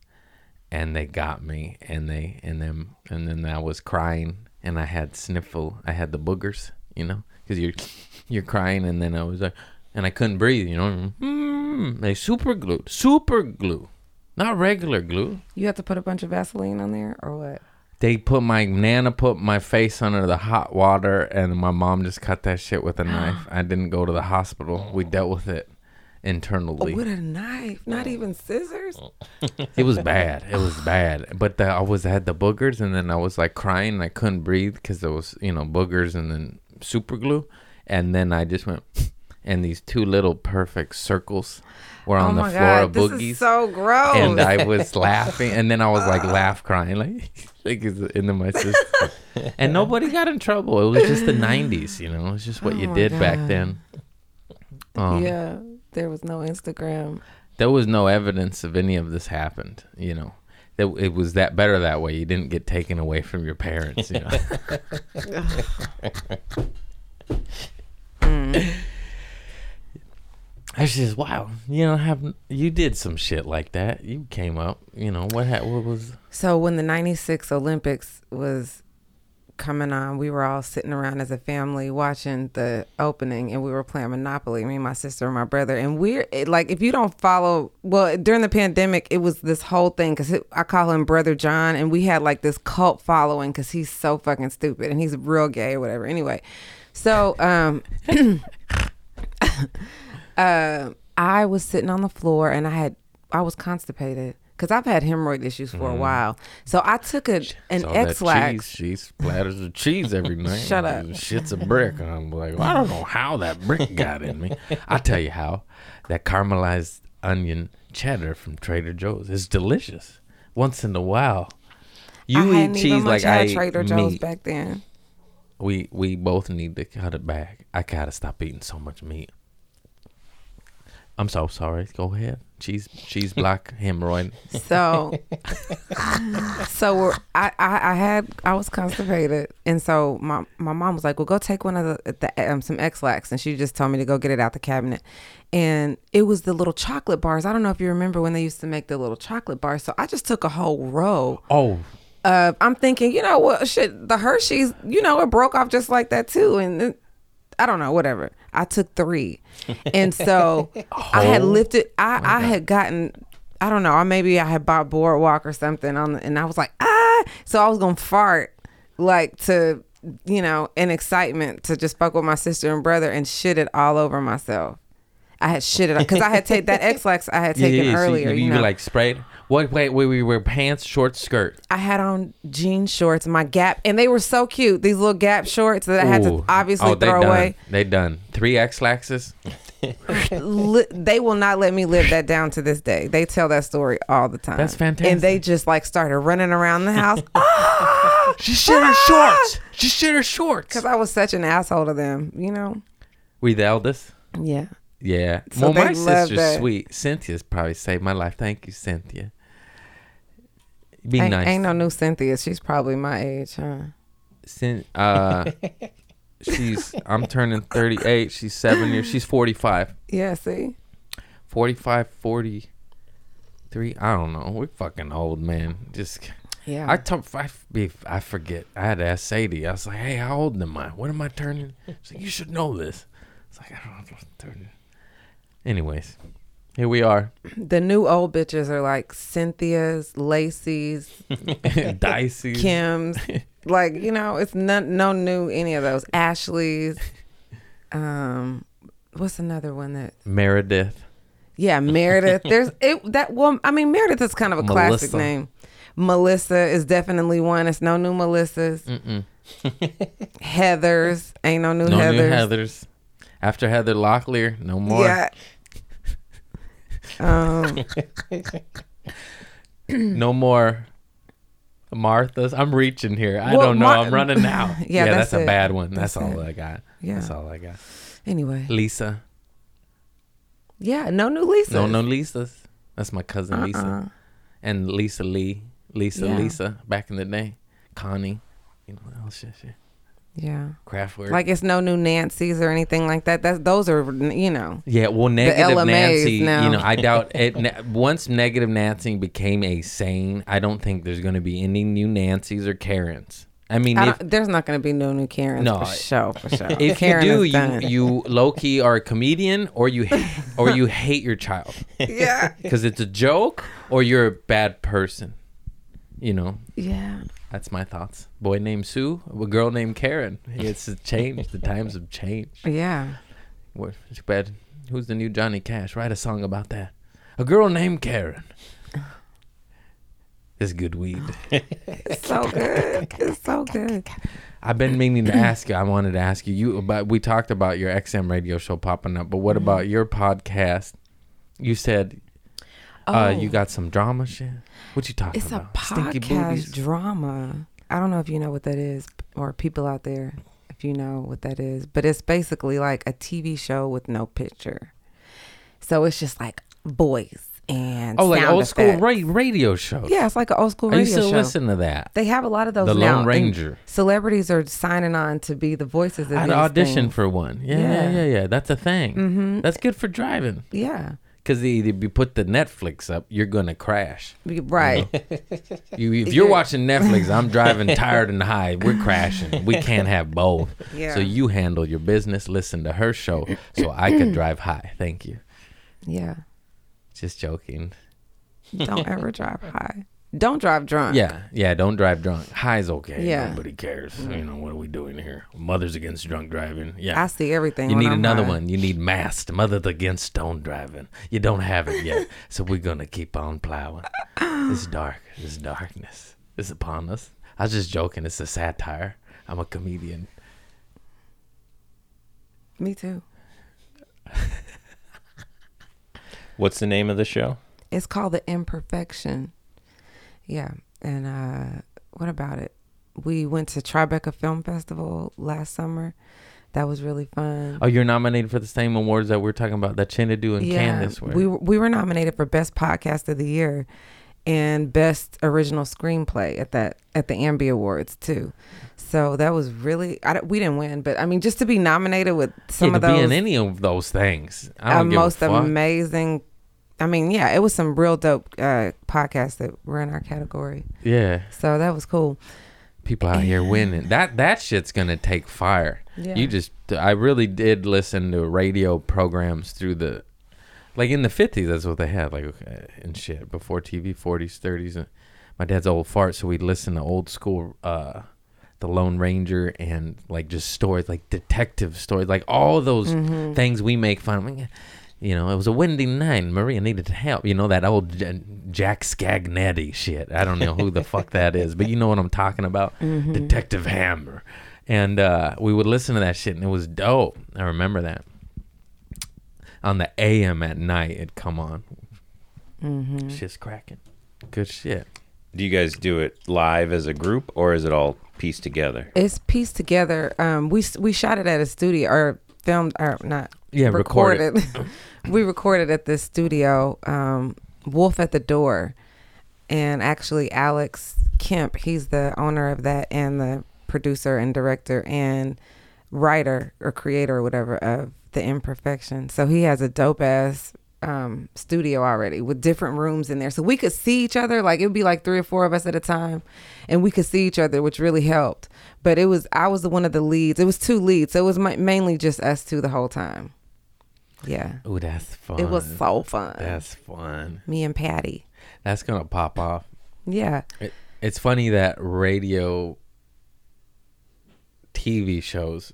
and they got me, and they and then and then I was crying, and I had sniffle, I had the boogers, you know, because you're (laughs) you're crying, and then I was like, and I couldn't breathe, you know. Mm, they super glued, super glue, not regular glue. You have to put a bunch of Vaseline on there, or what? They put my nana put my face under the hot water, and my mom just cut that shit with a (gasps) knife. I didn't go to the hospital. We dealt with it internally. With a knife, not even scissors. It was bad. It was bad. But the, I was I had the boogers, and then I was like crying. And I couldn't breathe because there was you know boogers and then super glue, and then I just went, and these two little perfect circles were oh on the my floor god, of this boogies. is so gross. and I was laughing, and then I was like (laughs) laugh crying, like, (laughs) like it's into my sister. (laughs) and nobody got in trouble. It was just the '90s, you know. It's just what Oh you my did back then. Um, yeah, there was no Instagram. There was no evidence of any of this happened. You know, it, it was that better that way. You didn't get taken away from your parents. You know. Mm. I just wow. You know, have you did some shit like that? You came up. You know what? Ha- what was? So when the '96 Olympics was coming on, we were all sitting around as a family watching the opening, and we were playing Monopoly. Me, my sister, and my brother. And we're like, if you don't follow, well, during the pandemic, it was this whole thing because I call him Brother John, and we had like this cult following because he's so fucking stupid and he's real gay or whatever. Anyway, so um. Uh, I was sitting on the floor and I had I was constipated because I've had hemorrhoid issues for a while. So I took a, an X-Lax. cheese. She splatters of cheese every (laughs) night. Shut up. Shit's a brick. And I'm like, I don't know how that brick got in me. I'll tell you how. That caramelized onion cheddar from Trader Joe's is delicious. Once in a while. You I eat cheese like I eat Trader Joe's meat. back then. We we both need to cut it back. I gotta stop eating so much meat. I'm so sorry. Go ahead. She's cheese block hemorrhoid. (laughs) So, so we're, I, I I had I was constipated, and so my my mom was like, "Well, go take one of the, the um, some X-Lax," and she just told me to go get it out the cabinet, and it was the little chocolate bars. I don't know if you remember when they used to make the little chocolate bars. So I just took a whole row. Oh, uh, I'm thinking, you know what, shit, the Hershey's, you know, it broke off just like that too, and it, I don't know, whatever. I took three, and so (laughs) I had lifted. I I had gotten, I don't know, or maybe I had bought Boardwalk or something on, the, and I was like, ah, so I was gonna fart, like to, you know, in excitement to just fuck with my sister and brother and shit it all over myself. I had shit it because I had taken that (laughs) X-Lax I had taken so earlier. you, you, you know, like sprayed. What? Wait, wait, we wear pants, short skirt. I had on jean shorts, my Gap, and they were so cute. These little Gap shorts that I had Ooh. to obviously oh, throw done. away. They done three X laxes. (laughs) Li- they will not let me live that down to this day. They tell that story all the time. That's fantastic. And they just like started running around the house (laughs) Ah! She shit her shorts. She shit her shorts. because I was such an asshole to them. You know? We the eldest. Yeah. Yeah. So well, my sister's sweet. Cynthia's probably saved my life. Thank you, Cynthia. Be Ain't, nice. ain't no new Cynthia. She's probably my age, huh? Cyn- uh, (laughs) she's. I'm turning 38. She's seven years. She's 45. Yeah. See. 45, 43. I don't know. We're fucking old, man. Just. Yeah. I told I, I forget. I had to ask Sadie. I was like, "Hey, how old am I? What am I turning?" She's like, "You should know this." It's like I don't know. turning. Anyways, Here we are. The new old bitches are like Cynthia's, Lacey's, (laughs) Dicey. Kim's. (laughs) like, you know, it's not no new any of those. Ashley's. Um what's another one that Meredith. Yeah, Meredith. There's it that well, I mean Meredith is kind of a classic name. Melissa is definitely one. It's no new Melissas. Heathers. Ain't no new No Heathers. new Heathers. After Heather Locklear, no more. Yeah. Um, (laughs) No more Marthas. I'm reaching here. I Well, don't know. Mar- I'm running now. (laughs) Yeah, that's, that's a it. bad one. That's, That's all. I got. Yeah. That's all I got. anyway. Lisa. Yeah, no new Lisa. No, no Lisas. That's my cousin Lisa. Uh-uh. And Lisa Lee. Lisa Yeah. Lisa back in the day. Connie. You know what? Shit, shit. Yeah. Kraftwerk. Like it's no new Nancy's or anything like that. That's those are you know. Yeah, well, negative Nancy. now. You know, I doubt (laughs) it. na- Once negative Nancy became a saying, I don't think there's going to be any new Nancys or Karens. I mean, I if, there's not going to be no new Karens No, for sure, for sure. (laughs) if Karen you do, you you low key are a comedian, or you or you (laughs) hate your child yeah, because it's a joke, or you're a bad person. You know, yeah. That's my thoughts. Boy named Sue, a girl named Karen. (laughs) It's changed. the times have changed. Yeah. What? Too bad. Who's the new Johnny Cash? Write a song about that. A girl named Karen. It's good weed. (laughs) It's so good. It's so good. I've been meaning to ask you. I wanted to ask you. You, but we talked about your XM radio show popping up. But what mm-hmm. about your podcast? You said uh, Oh. you got some drama shit. What you talking about? It's a podcast drama. I don't know if you know what that is or people out there if you know what that is, but it's basically like a TV show with no picture. So it's just like boys and Oh, like old school ra- radio shows. Yeah, it's like an old school I radio used to show. listen to that. They have a lot of those The now. Lone and Ranger. Celebrities are signing on to be the voices of I'd audition things. for one. Yeah, yeah, Yeah. yeah. That's a thing. Mhm. That's good for driving. Yeah. Because if you put the Netflix up, you're gonna crash. Right. You, (laughs) if you're watching Netflix, I'm (laughs) driving tired and high. We're crashing. We (laughs) can't have both. Yeah. So you handle your business, listen to her show, so I could (clears throat) drive high. Thank you. yeah. Just joking. Don't ever drive high. Don't drive drunk. Yeah, yeah. Don't drive drunk. High's okay. Yeah. Nobody cares. You know what are we doing here? Mothers against drunk driving. Yeah. I see everything. You when need I'm another high. one. You need masked. Mothers against stone driving. You don't have it yet, (laughs) so we're gonna keep on plowing. It's dark. It's darkness. It's upon us. I was just joking. It's a satire. I'm a comedian. Me too. What's the name of the show? It's called The Imperfection. Yeah. And uh what about it? We went to Tribeca Film Festival last summer. That was really fun. Oh, you're nominated for the same awards that we're talking about that Chinadu and Candace were. we were- we were nominated for best podcast of the year and best original screenplay at that at the Ambie Awards too. So that was really I we didn't win, but I mean just to be nominated with some yeah, of to be those in any of those things. I give most amazing. I mean, yeah, it was some real dope uh, podcasts that were in our category. yeah, So that was cool. people out here winning. That that shit's gonna take fire. Yeah. You just, I really did listen to radio programs through the, like in the fifties. That's what they had, like and shit before TV, forties, thirties. And my dad's old fart, so we'd listen to old school, uh, the Lone Ranger, and like just stories, like detective stories, like all those Mm-hmm. things we make fun of. Like, You know, it was a windy night and Maria needed help. You know, that old J- Jack Scagnetti shit. I don't know who the fuck that is, but you know what I'm talking about. Mm-hmm. Detective Hammer. And uh, we would listen to that shit and it was dope. I remember that. On the AM at night, it'd come on. Mm-hmm. Shit's cracking. Good shit. Do you guys do it live as a group or is it all pieced together? It's pieced together. Um, we we shot it at a studio or filmed or not Yeah, record it. recorded. (laughs) we recorded at this studio, um, Wolf at the Door, and actually Alex Kemp, he's the owner of that and the producer and director and writer or creator or whatever of the Imperfection. So he has a dope ass um, studio already with different rooms in there, so we could see each other. Like it would be like three or four of us at a time, and we could see each other, which really helped. But it was I was the one of the leads. It was two leads, so it was mi- mainly just us two the whole time. Yeah. Oh, that's fun. It was so fun. That's fun. Me and Patty. That's gonna pop off. Yeah. It, it's funny that radio TV shows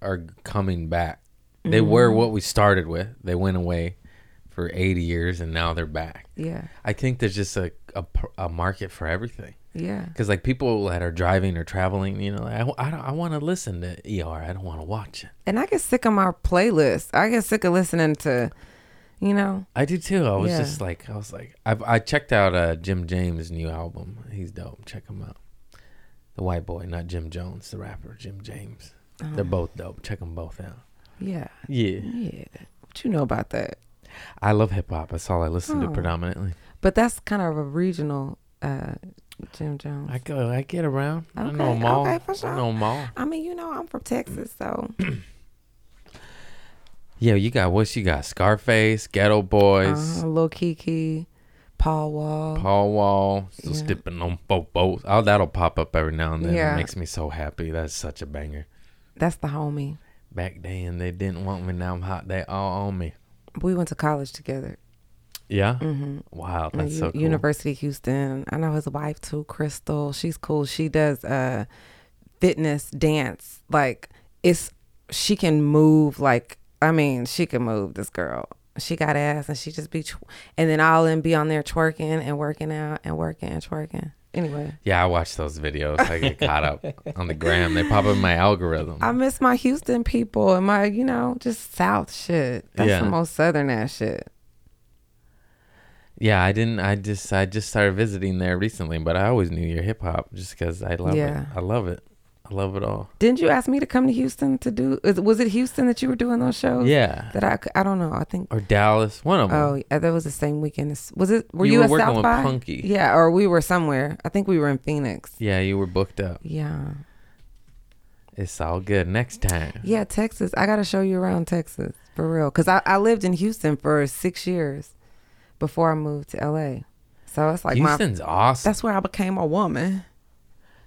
are coming back. They were Mm-hmm. what we started with. They went away for 80 years and now they're back. Yeah. I think there's just a, a, a market for everything. Yeah. Because, like, people that are driving or traveling, you know, I, I, I want to listen to ER. I don't want to watch it. And I get sick of my playlist. I get sick of listening to, you know, I do too. I was Yeah. just like, I was like, I've, I checked out uh, Jim James' new album. He's dope. Check him out. The white boy, not Jim Jones, the rapper, Jim James. They're both dope. Check them both out. yeah. Yeah. Yeah. What you know about that? I love hip hop. That's all I listen to Oh. predominantly. But that's kind of a regional uh Jim Jones. I go, I get around. I Okay, know them all. okay, for sure. I know them all. I mean, you know, I'm from Texas, so (clears throat) Yeah, you got what you got? Scarface, Geto Boys, uh, Lil Keke, Paul Wall. Paul Wall, still Yeah. stepping on both both. Oh, that'll pop up every now and then. Yeah. It makes me so happy. That's such a banger. That's the homie. Back then they didn't want me. Now I'm hot. They all on me. We went to college together. Yeah. hmm Wow, that's so cool. University of Houston. I know his wife too, Crystal. She's cool. She does uh fitness dance. Like it's she can move like I mean, she can move this girl. She got ass and she just be tw- and then I'll then be on there twerking and working out and working and twerking. Anyway, Yeah, I watch those videos. I get caught up on the gram. They pop up in my algorithm. I miss my Houston people and my, you know, just South shit. That's Yeah. the most Southern ass shit. Yeah, I didn't. I just I just started visiting there recently, but I always knew your hip hop just because I love Yeah. it. I love it. I love it all. Didn't you ask me to come to Houston to do? Was it Houston that you were doing those shows? Yeah, That I I don't know. I think. or Dallas, one of oh, them. Oh, yeah, that was the same weekend. Was it? Were You you, were at working South with by? Punkie. Yeah, or we were somewhere. I think we were in Phoenix. yeah, you were booked up. Yeah, It's all good. Next time. yeah, Texas. I got to show you around Texas for real. Cause I, I lived in Houston for six years before I moved to LA. So it's like my. Houston's awesome. That's where I became a woman.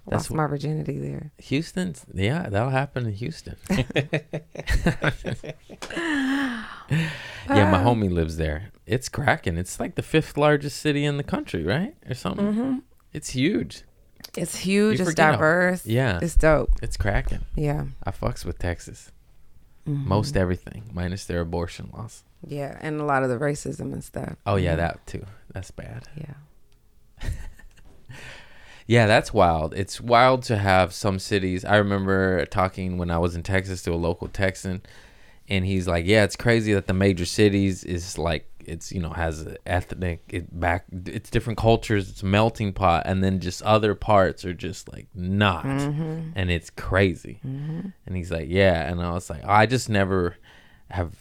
That's Lost my virginity there. Houston's yeah, that'll happen in Houston. (laughs) yeah, my (laughs) homie lives there. It's cracking. It's like the fifth largest city in the country, right, or something. Mm-hmm. It's huge. It's huge. You It's forget how- diverse. Yeah, It's dope. it's cracking. Yeah. I fucks with Texas. Mhm. Most everything, minus their abortion laws. Yeah, and a lot of the racism and stuff. Oh yeah, Mhm. that too. That's bad. Yeah. (laughs) Yeah, that's wild. It's wild to have some cities. I remember talking when I was in Texas to a local Texan, and he's like, "Yeah, it's crazy that the major cities is like it's you know has ethnic it back it's different cultures, it's a melting pot, and then just other parts are just like not, Mm-hmm. and it's crazy." Mm-hmm. And he's like, "Yeah," and I was like, "I just never have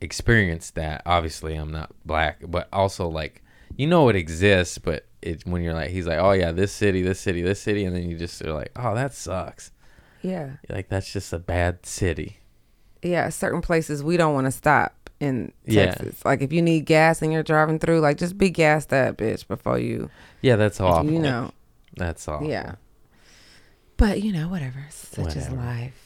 experienced that. Obviously, I'm not black, but also like you know it exists, but it's when you're like, he's like, oh yeah, this city, this city, this city, and then you just are like, oh that sucks. Yeah. Like that's just a bad city. Yeah. Certain places we don't want to stop in Yeah. Texas. Like if you need gas and you're driving through, like just be gassed up, bitch, before you, Yeah, that's awful. you know. that's awful. Yeah. But you know, whatever. Such is life.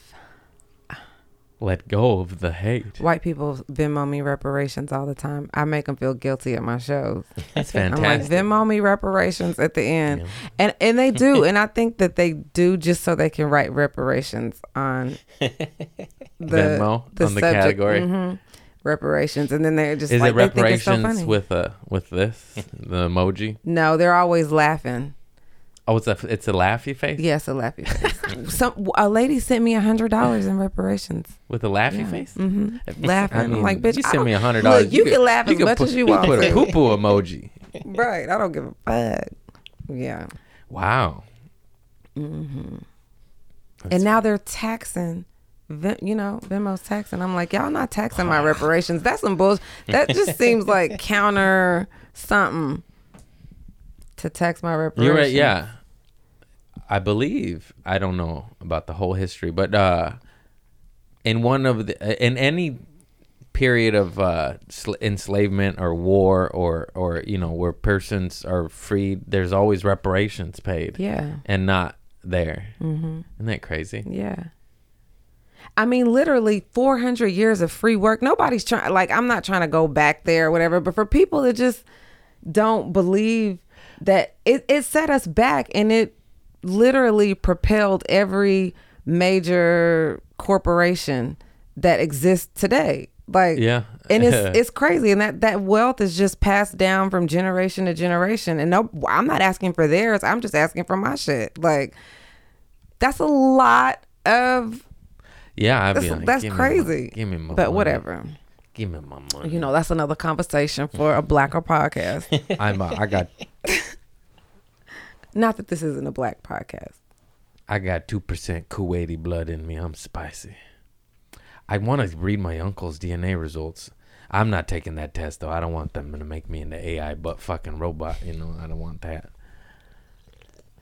Let go of the hate. White people Venmo me reparations all the time. I make them feel guilty at my shows. (laughs) That's I'm like fantastic. Venmo me reparations at the end, Yeah. and and they do, (laughs) and I think that they do just so they can write reparations on (laughs) the Venmo the on the subject. category. Mhm. Reparations, and then they're just Is like it they think it's so reparations with uh with this (laughs) the emoji? no, they're always laughing. Oh, it's a it's a laughy face Yes, a laughy face. (laughs) Some a lady sent me a hundred dollars in reparations. with a laughy Yeah. face. hmm Laughing. I mean, I'm like, bitch, you I send me a hundred dollars. you can laugh as could much put, as you could want Put a to. poo poo emoji. right. I don't give a fuck. Yeah. Wow. Mm-hmm. That's- and now they're taxing. You know, Venmo's taxing. I'm like, y'all not taxing my reparations. That's some bullshit. That just (laughs) seems like counter something to tax my reparations. You're right. Yeah, I believe. I don't know about the whole history, but uh, in one of the in any period of uh, sl- enslavement or war or or you know where persons are freed, there's always reparations paid Yeah. and not there. hmm Isn't that crazy? Yeah. I mean, literally 400 years of free work. Nobody's trying, like, I'm not trying to go back there or whatever, but for people that just don't believe that it, it set us back and it literally propelled every major corporation that exists today. Like, Yeah. and it's (laughs) it's crazy, and that that wealth is just passed down from generation to generation. And no, I'm not asking for theirs. I'm just asking for my shit. Like, that's a lot of Yeah, I'd that's, like, that's "Give me my- crazy. give me my but money. whatever. Give me my money. You know, that's another conversation for a blacker podcast. (laughs) I'm. A, I got. Not that this isn't a black podcast. I got two percent Kuwaiti blood in me. I'm spicy. I want to read my uncle's DNA results. I'm not taking that test though. I don't want them to make me into AI but fucking robot. You know, I don't want that.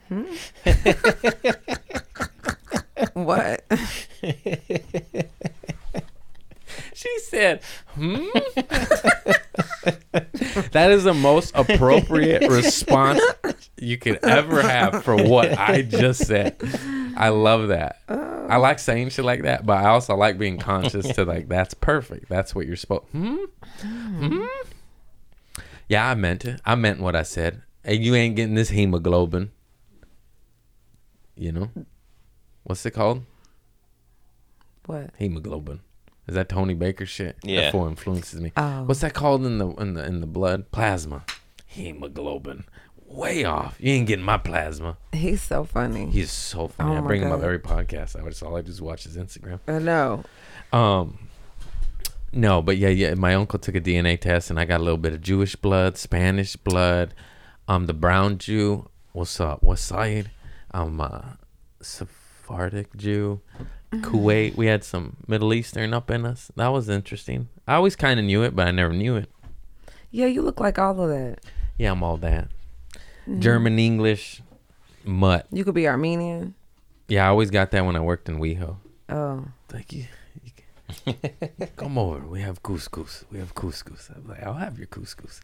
Hmm. (laughs) (laughs) (laughs) What? She said, "Hmm." that is the most appropriate response you could ever have for what I just said. I love that. I like saying shit like that, but I also like being conscious to like that's perfect. That's what you're supposed. Hmm. Hmm. Yeah, I meant it. I meant what I said. Hey, you ain't getting this hemoglobin. You know, what's it called? What? Hemoglobin. Is that Tony Baker shit? Yeah. That four influences me. Oh. What's that called in the in the in the blood? Plasma. Hemoglobin. Way off. You ain't getting my plasma. He's so funny. He's so funny. Oh I my bring him up every podcast. I just all I do is watch his Instagram. I know. Um no, but yeah, yeah. My uncle took a DNA test, and I got a little bit of Jewish blood, Spanish blood. I'm um, the brown Jew. What's up? What side? Um, uh, Sephardic Jew. Mm-hmm. Kuwait. We had some Middle Eastern up in us. That was interesting. I always kind of knew it, but I never knew it. Yeah, you look like all of that. Yeah, I'm all that. Mm-hmm. German, English, mutt. You could be Armenian. Yeah, I always got that when I worked in WeHo. Oh. like you, you (laughs) come over. We have couscous. We have couscous. I'm like, I'll have your couscous,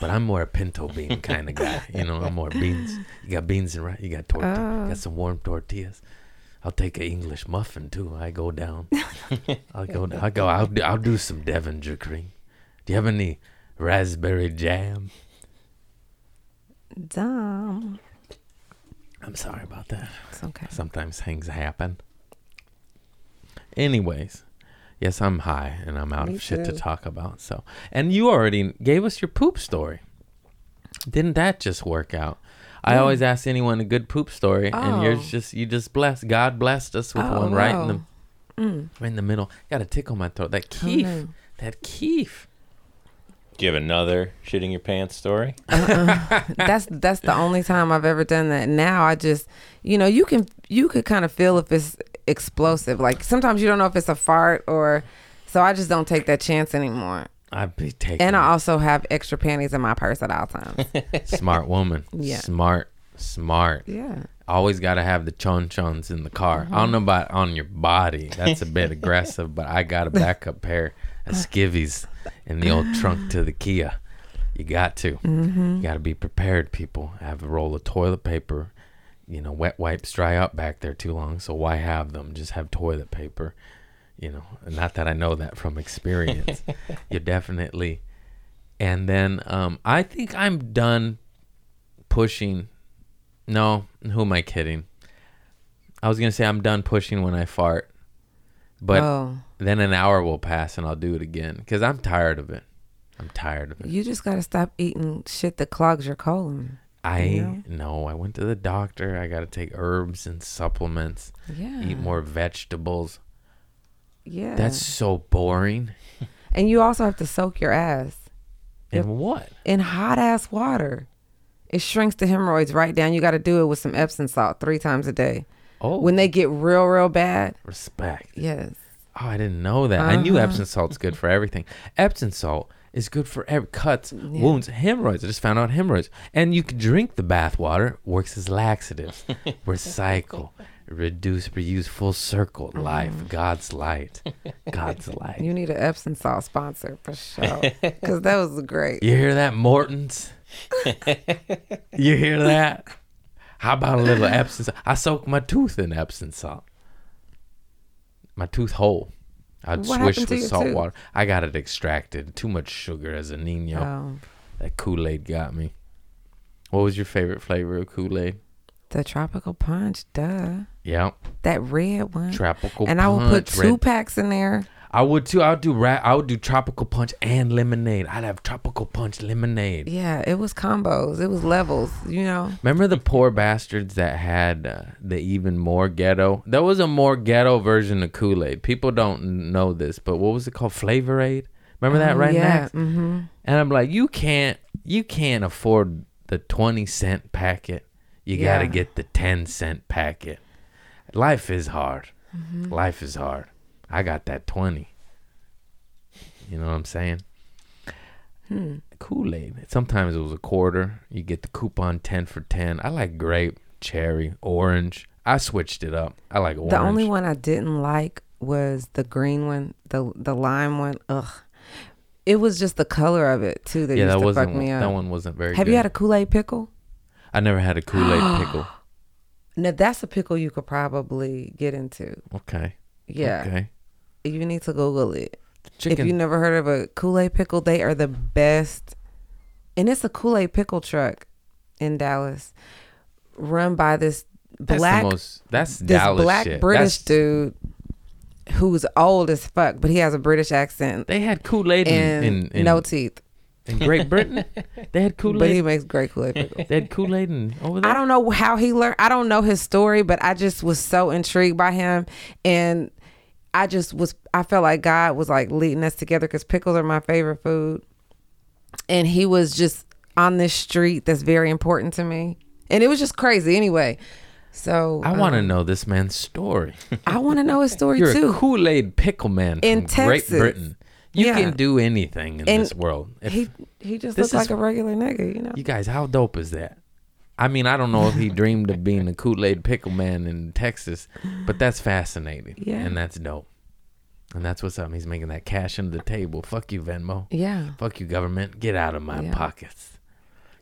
but I'm more a pinto bean kind of guy. You know, I'm more beans. You got beans and rice. You got tortillas. Oh. got some warm tortillas. I'll take an English muffin too. I go down. (laughs) I'll go. I go. I'll do, I'll do some Devonshire cream. Do you have any raspberry jam? Dumb. I'm sorry about that. It's okay. Sometimes things happen. Anyways, yes, I'm high and I'm out Me of shit to talk about. So, and you already gave us your poop story. Didn't that just work out? I always ask anyone a good poop story, and Oh. yours just you just blessed. God blessed us with Oh, one right in the. Mm. right in the middle. Got a tickle my throat. That Oh, keef, no. that keef. Do you have another shitting your pants story? (laughs) that's that's the only time I've ever done that. Now I just, you know, you can you could kind of feel if it's explosive. Like sometimes you don't know if it's a fart or, so I just don't take that chance anymore. I'd be taking. And I also have extra panties in my purse at all times. (laughs) (laughs) smart woman. Yeah. Smart. Smart. yeah. always got to have the chon chons in the car. Mm-hmm. I don't know about on your body. That's a bit (laughs) aggressive, but I got a backup pair of skivvies in the old trunk to the Kia. You got to. Mm-hmm. You got to be prepared, people. Have a roll of toilet paper. You know, wet wipes dry up back there too long, so why have them? Just have toilet paper. You know, not that I know that from experience. (laughs) you definitely. And then um, I think I'm done pushing no, who am I kidding? I was gonna say I'm done pushing when I fart, but oh, then an hour will pass and I'll do it again because I'm tired of it. I'm tired of it. you just gotta stop eating shit that clogs your colon. I Yeah. no. I went to the doctor. I got to take herbs and supplements. Yeah. Eat more vegetables. Yeah. That's so boring. (laughs) and you also have to soak your ass And what? in hot ass water. It shrinks the hemorrhoids right down. You got to do it with some Epsom salt three times a day. Oh, When they get real, real bad, respect. yes. Oh, I didn't know that. I knew Uh-huh. Epsom salt's good for everything. Epsom salt is good for every cuts, wounds, hemorrhoids. I just found out hemorrhoids. And you can drink the bath water. Works as laxatives. (laughs) Recycle, reduce, reuse, full circle mm-hmm. life. God's light. (laughs) God's light. You need an Epsom salt sponsor for sure. Because that was great. You hear that, Morton's? (laughs) you hear that? How about a little Epsom salt? I soak my tooth in Epsom salt. My my tooth hole. I'd What swish with salt tooth? water. I got it extracted. Too much sugar as a Nino. Oh, That Kool Aid got me. What was your favorite flavor of Kool Aid? The tropical punch, duh. Yeah, That red one. tropical. and I would put two red- packs in there. I would too. I would do ra- I would do tropical punch and lemonade. I'd have tropical punch lemonade. Yeah, it was combos. It was levels, you know. Remember the poor bastards that had uh, the even more ghetto? There was a more ghetto version of Kool Aid. People don't know this, but what was it called? Flavor Aid. Remember that Oh, right yeah. next? Mm-hmm. And I'm like, you can't, you can't afford the twenty cent packet. You got to get the ten cent packet. Life is hard. Mm-hmm. Life is hard. I got that twenty. You know what I'm saying? Hmm. Kool Aid. Sometimes it was a quarter. You get the coupon ten for ten. I like grape, cherry, orange. I switched it up. I like orange. The only one I didn't like was the green one, the the lime one. Ugh. It was just the color of it too that yeah, used that to wasn't fuck me up. that one wasn't very. Have good. you had a Kool Aid pickle? I never had a Kool Aid (gasps) pickle. Now that's a pickle you could probably get into. Okay. Yeah, Okay. you need to Google it. Chicken. If you never heard of a Kool Aid pickle, they are the best. And it's a Kool Aid pickle truck in Dallas, run by this that's black most. That's this Dallas black shit. British That's- dude who's old as fuck, but he has a British accent They had Kool Aid and in, no teeth. In Great (laughs) Britain. they had Kool Aid. But he Aid. makes great Kool Aid pickles. They had Kool Aid over there. I don't know how he learned. I don't know his story, but I just was so intrigued by him, and I just was. I felt like God was like leading us together because pickles are my favorite food, and he was just on this street that's very important to me, and it was just crazy. Anyway, so I want to um, know this man's story. I want to know his story (laughs) You're too. a Kool Aid pickle man In from Great Britain. You Yeah. can do anything in And this world. If, he he just looks like a regular nigga, you know. you guys, how dope is that? I mean, I don't know if he (laughs) dreamed of being a Kool Aid pickle man in Texas, but that's fascinating. Yeah. And that's dope. And that's what's up. He's making that cash under the table. Fuck you, Venmo. Yeah, Fuck you, government. Get out of my Yeah. pockets.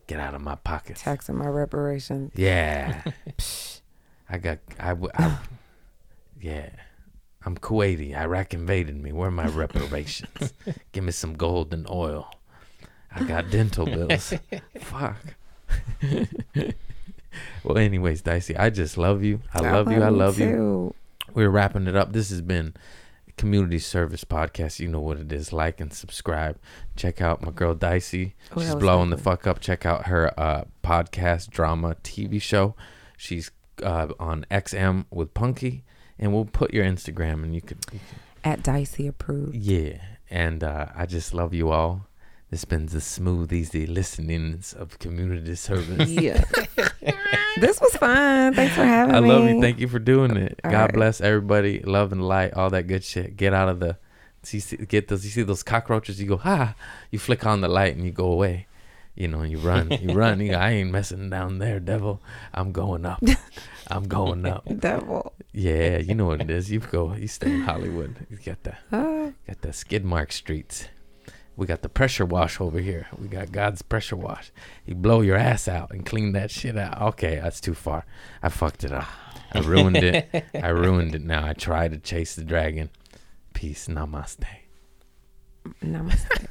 Get out of my pockets. taxing my reparations. Yeah. (laughs) I got, I, I- (sighs) yeah. I'm Kuwaiti. Iraq invaded me. Where are my reparations? (laughs) Give me some gold and oil. I got dental bills. (laughs) Fuck. (laughs) well, anyways, Dicey, I just love you. I love you. I love you. We're wrapping it up. This has been Community Service Podcast. You know what it is. Like and subscribe. Check out my girl Dicey. Oh, She's blowing the fuck up. Check out her uh, podcast drama TV show. She's uh, on XM with Punkie, and we'll put your Instagram, and you could, you could At Dicey approved. yeah. And uh, I just love you all. This has been the smooth, easy listenings of community service. Yeah. (laughs) this was fun. Thanks for having I me. I love you. Thank you for doing it. All God right. bless everybody. Love and light, all that good shit. Get out of the. See, get those. You see those cockroaches? You go ha. You flick on the light and you go away. You know, you run. You run. You go, I ain't messing down there, devil. I'm going up. (laughs) I'm going up. (laughs) Devil. Yeah, you know what it is. You go. You stay in Hollywood. You got the Ah. got the skid mark streets. We got the pressure wash over here. We got God's pressure wash. You blow your ass out and clean that shit out. Okay, that's too far. I fucked it up. I ruined it. I (laughs) ruined it now. I try to chase the dragon. Peace. Namaste. Namaste.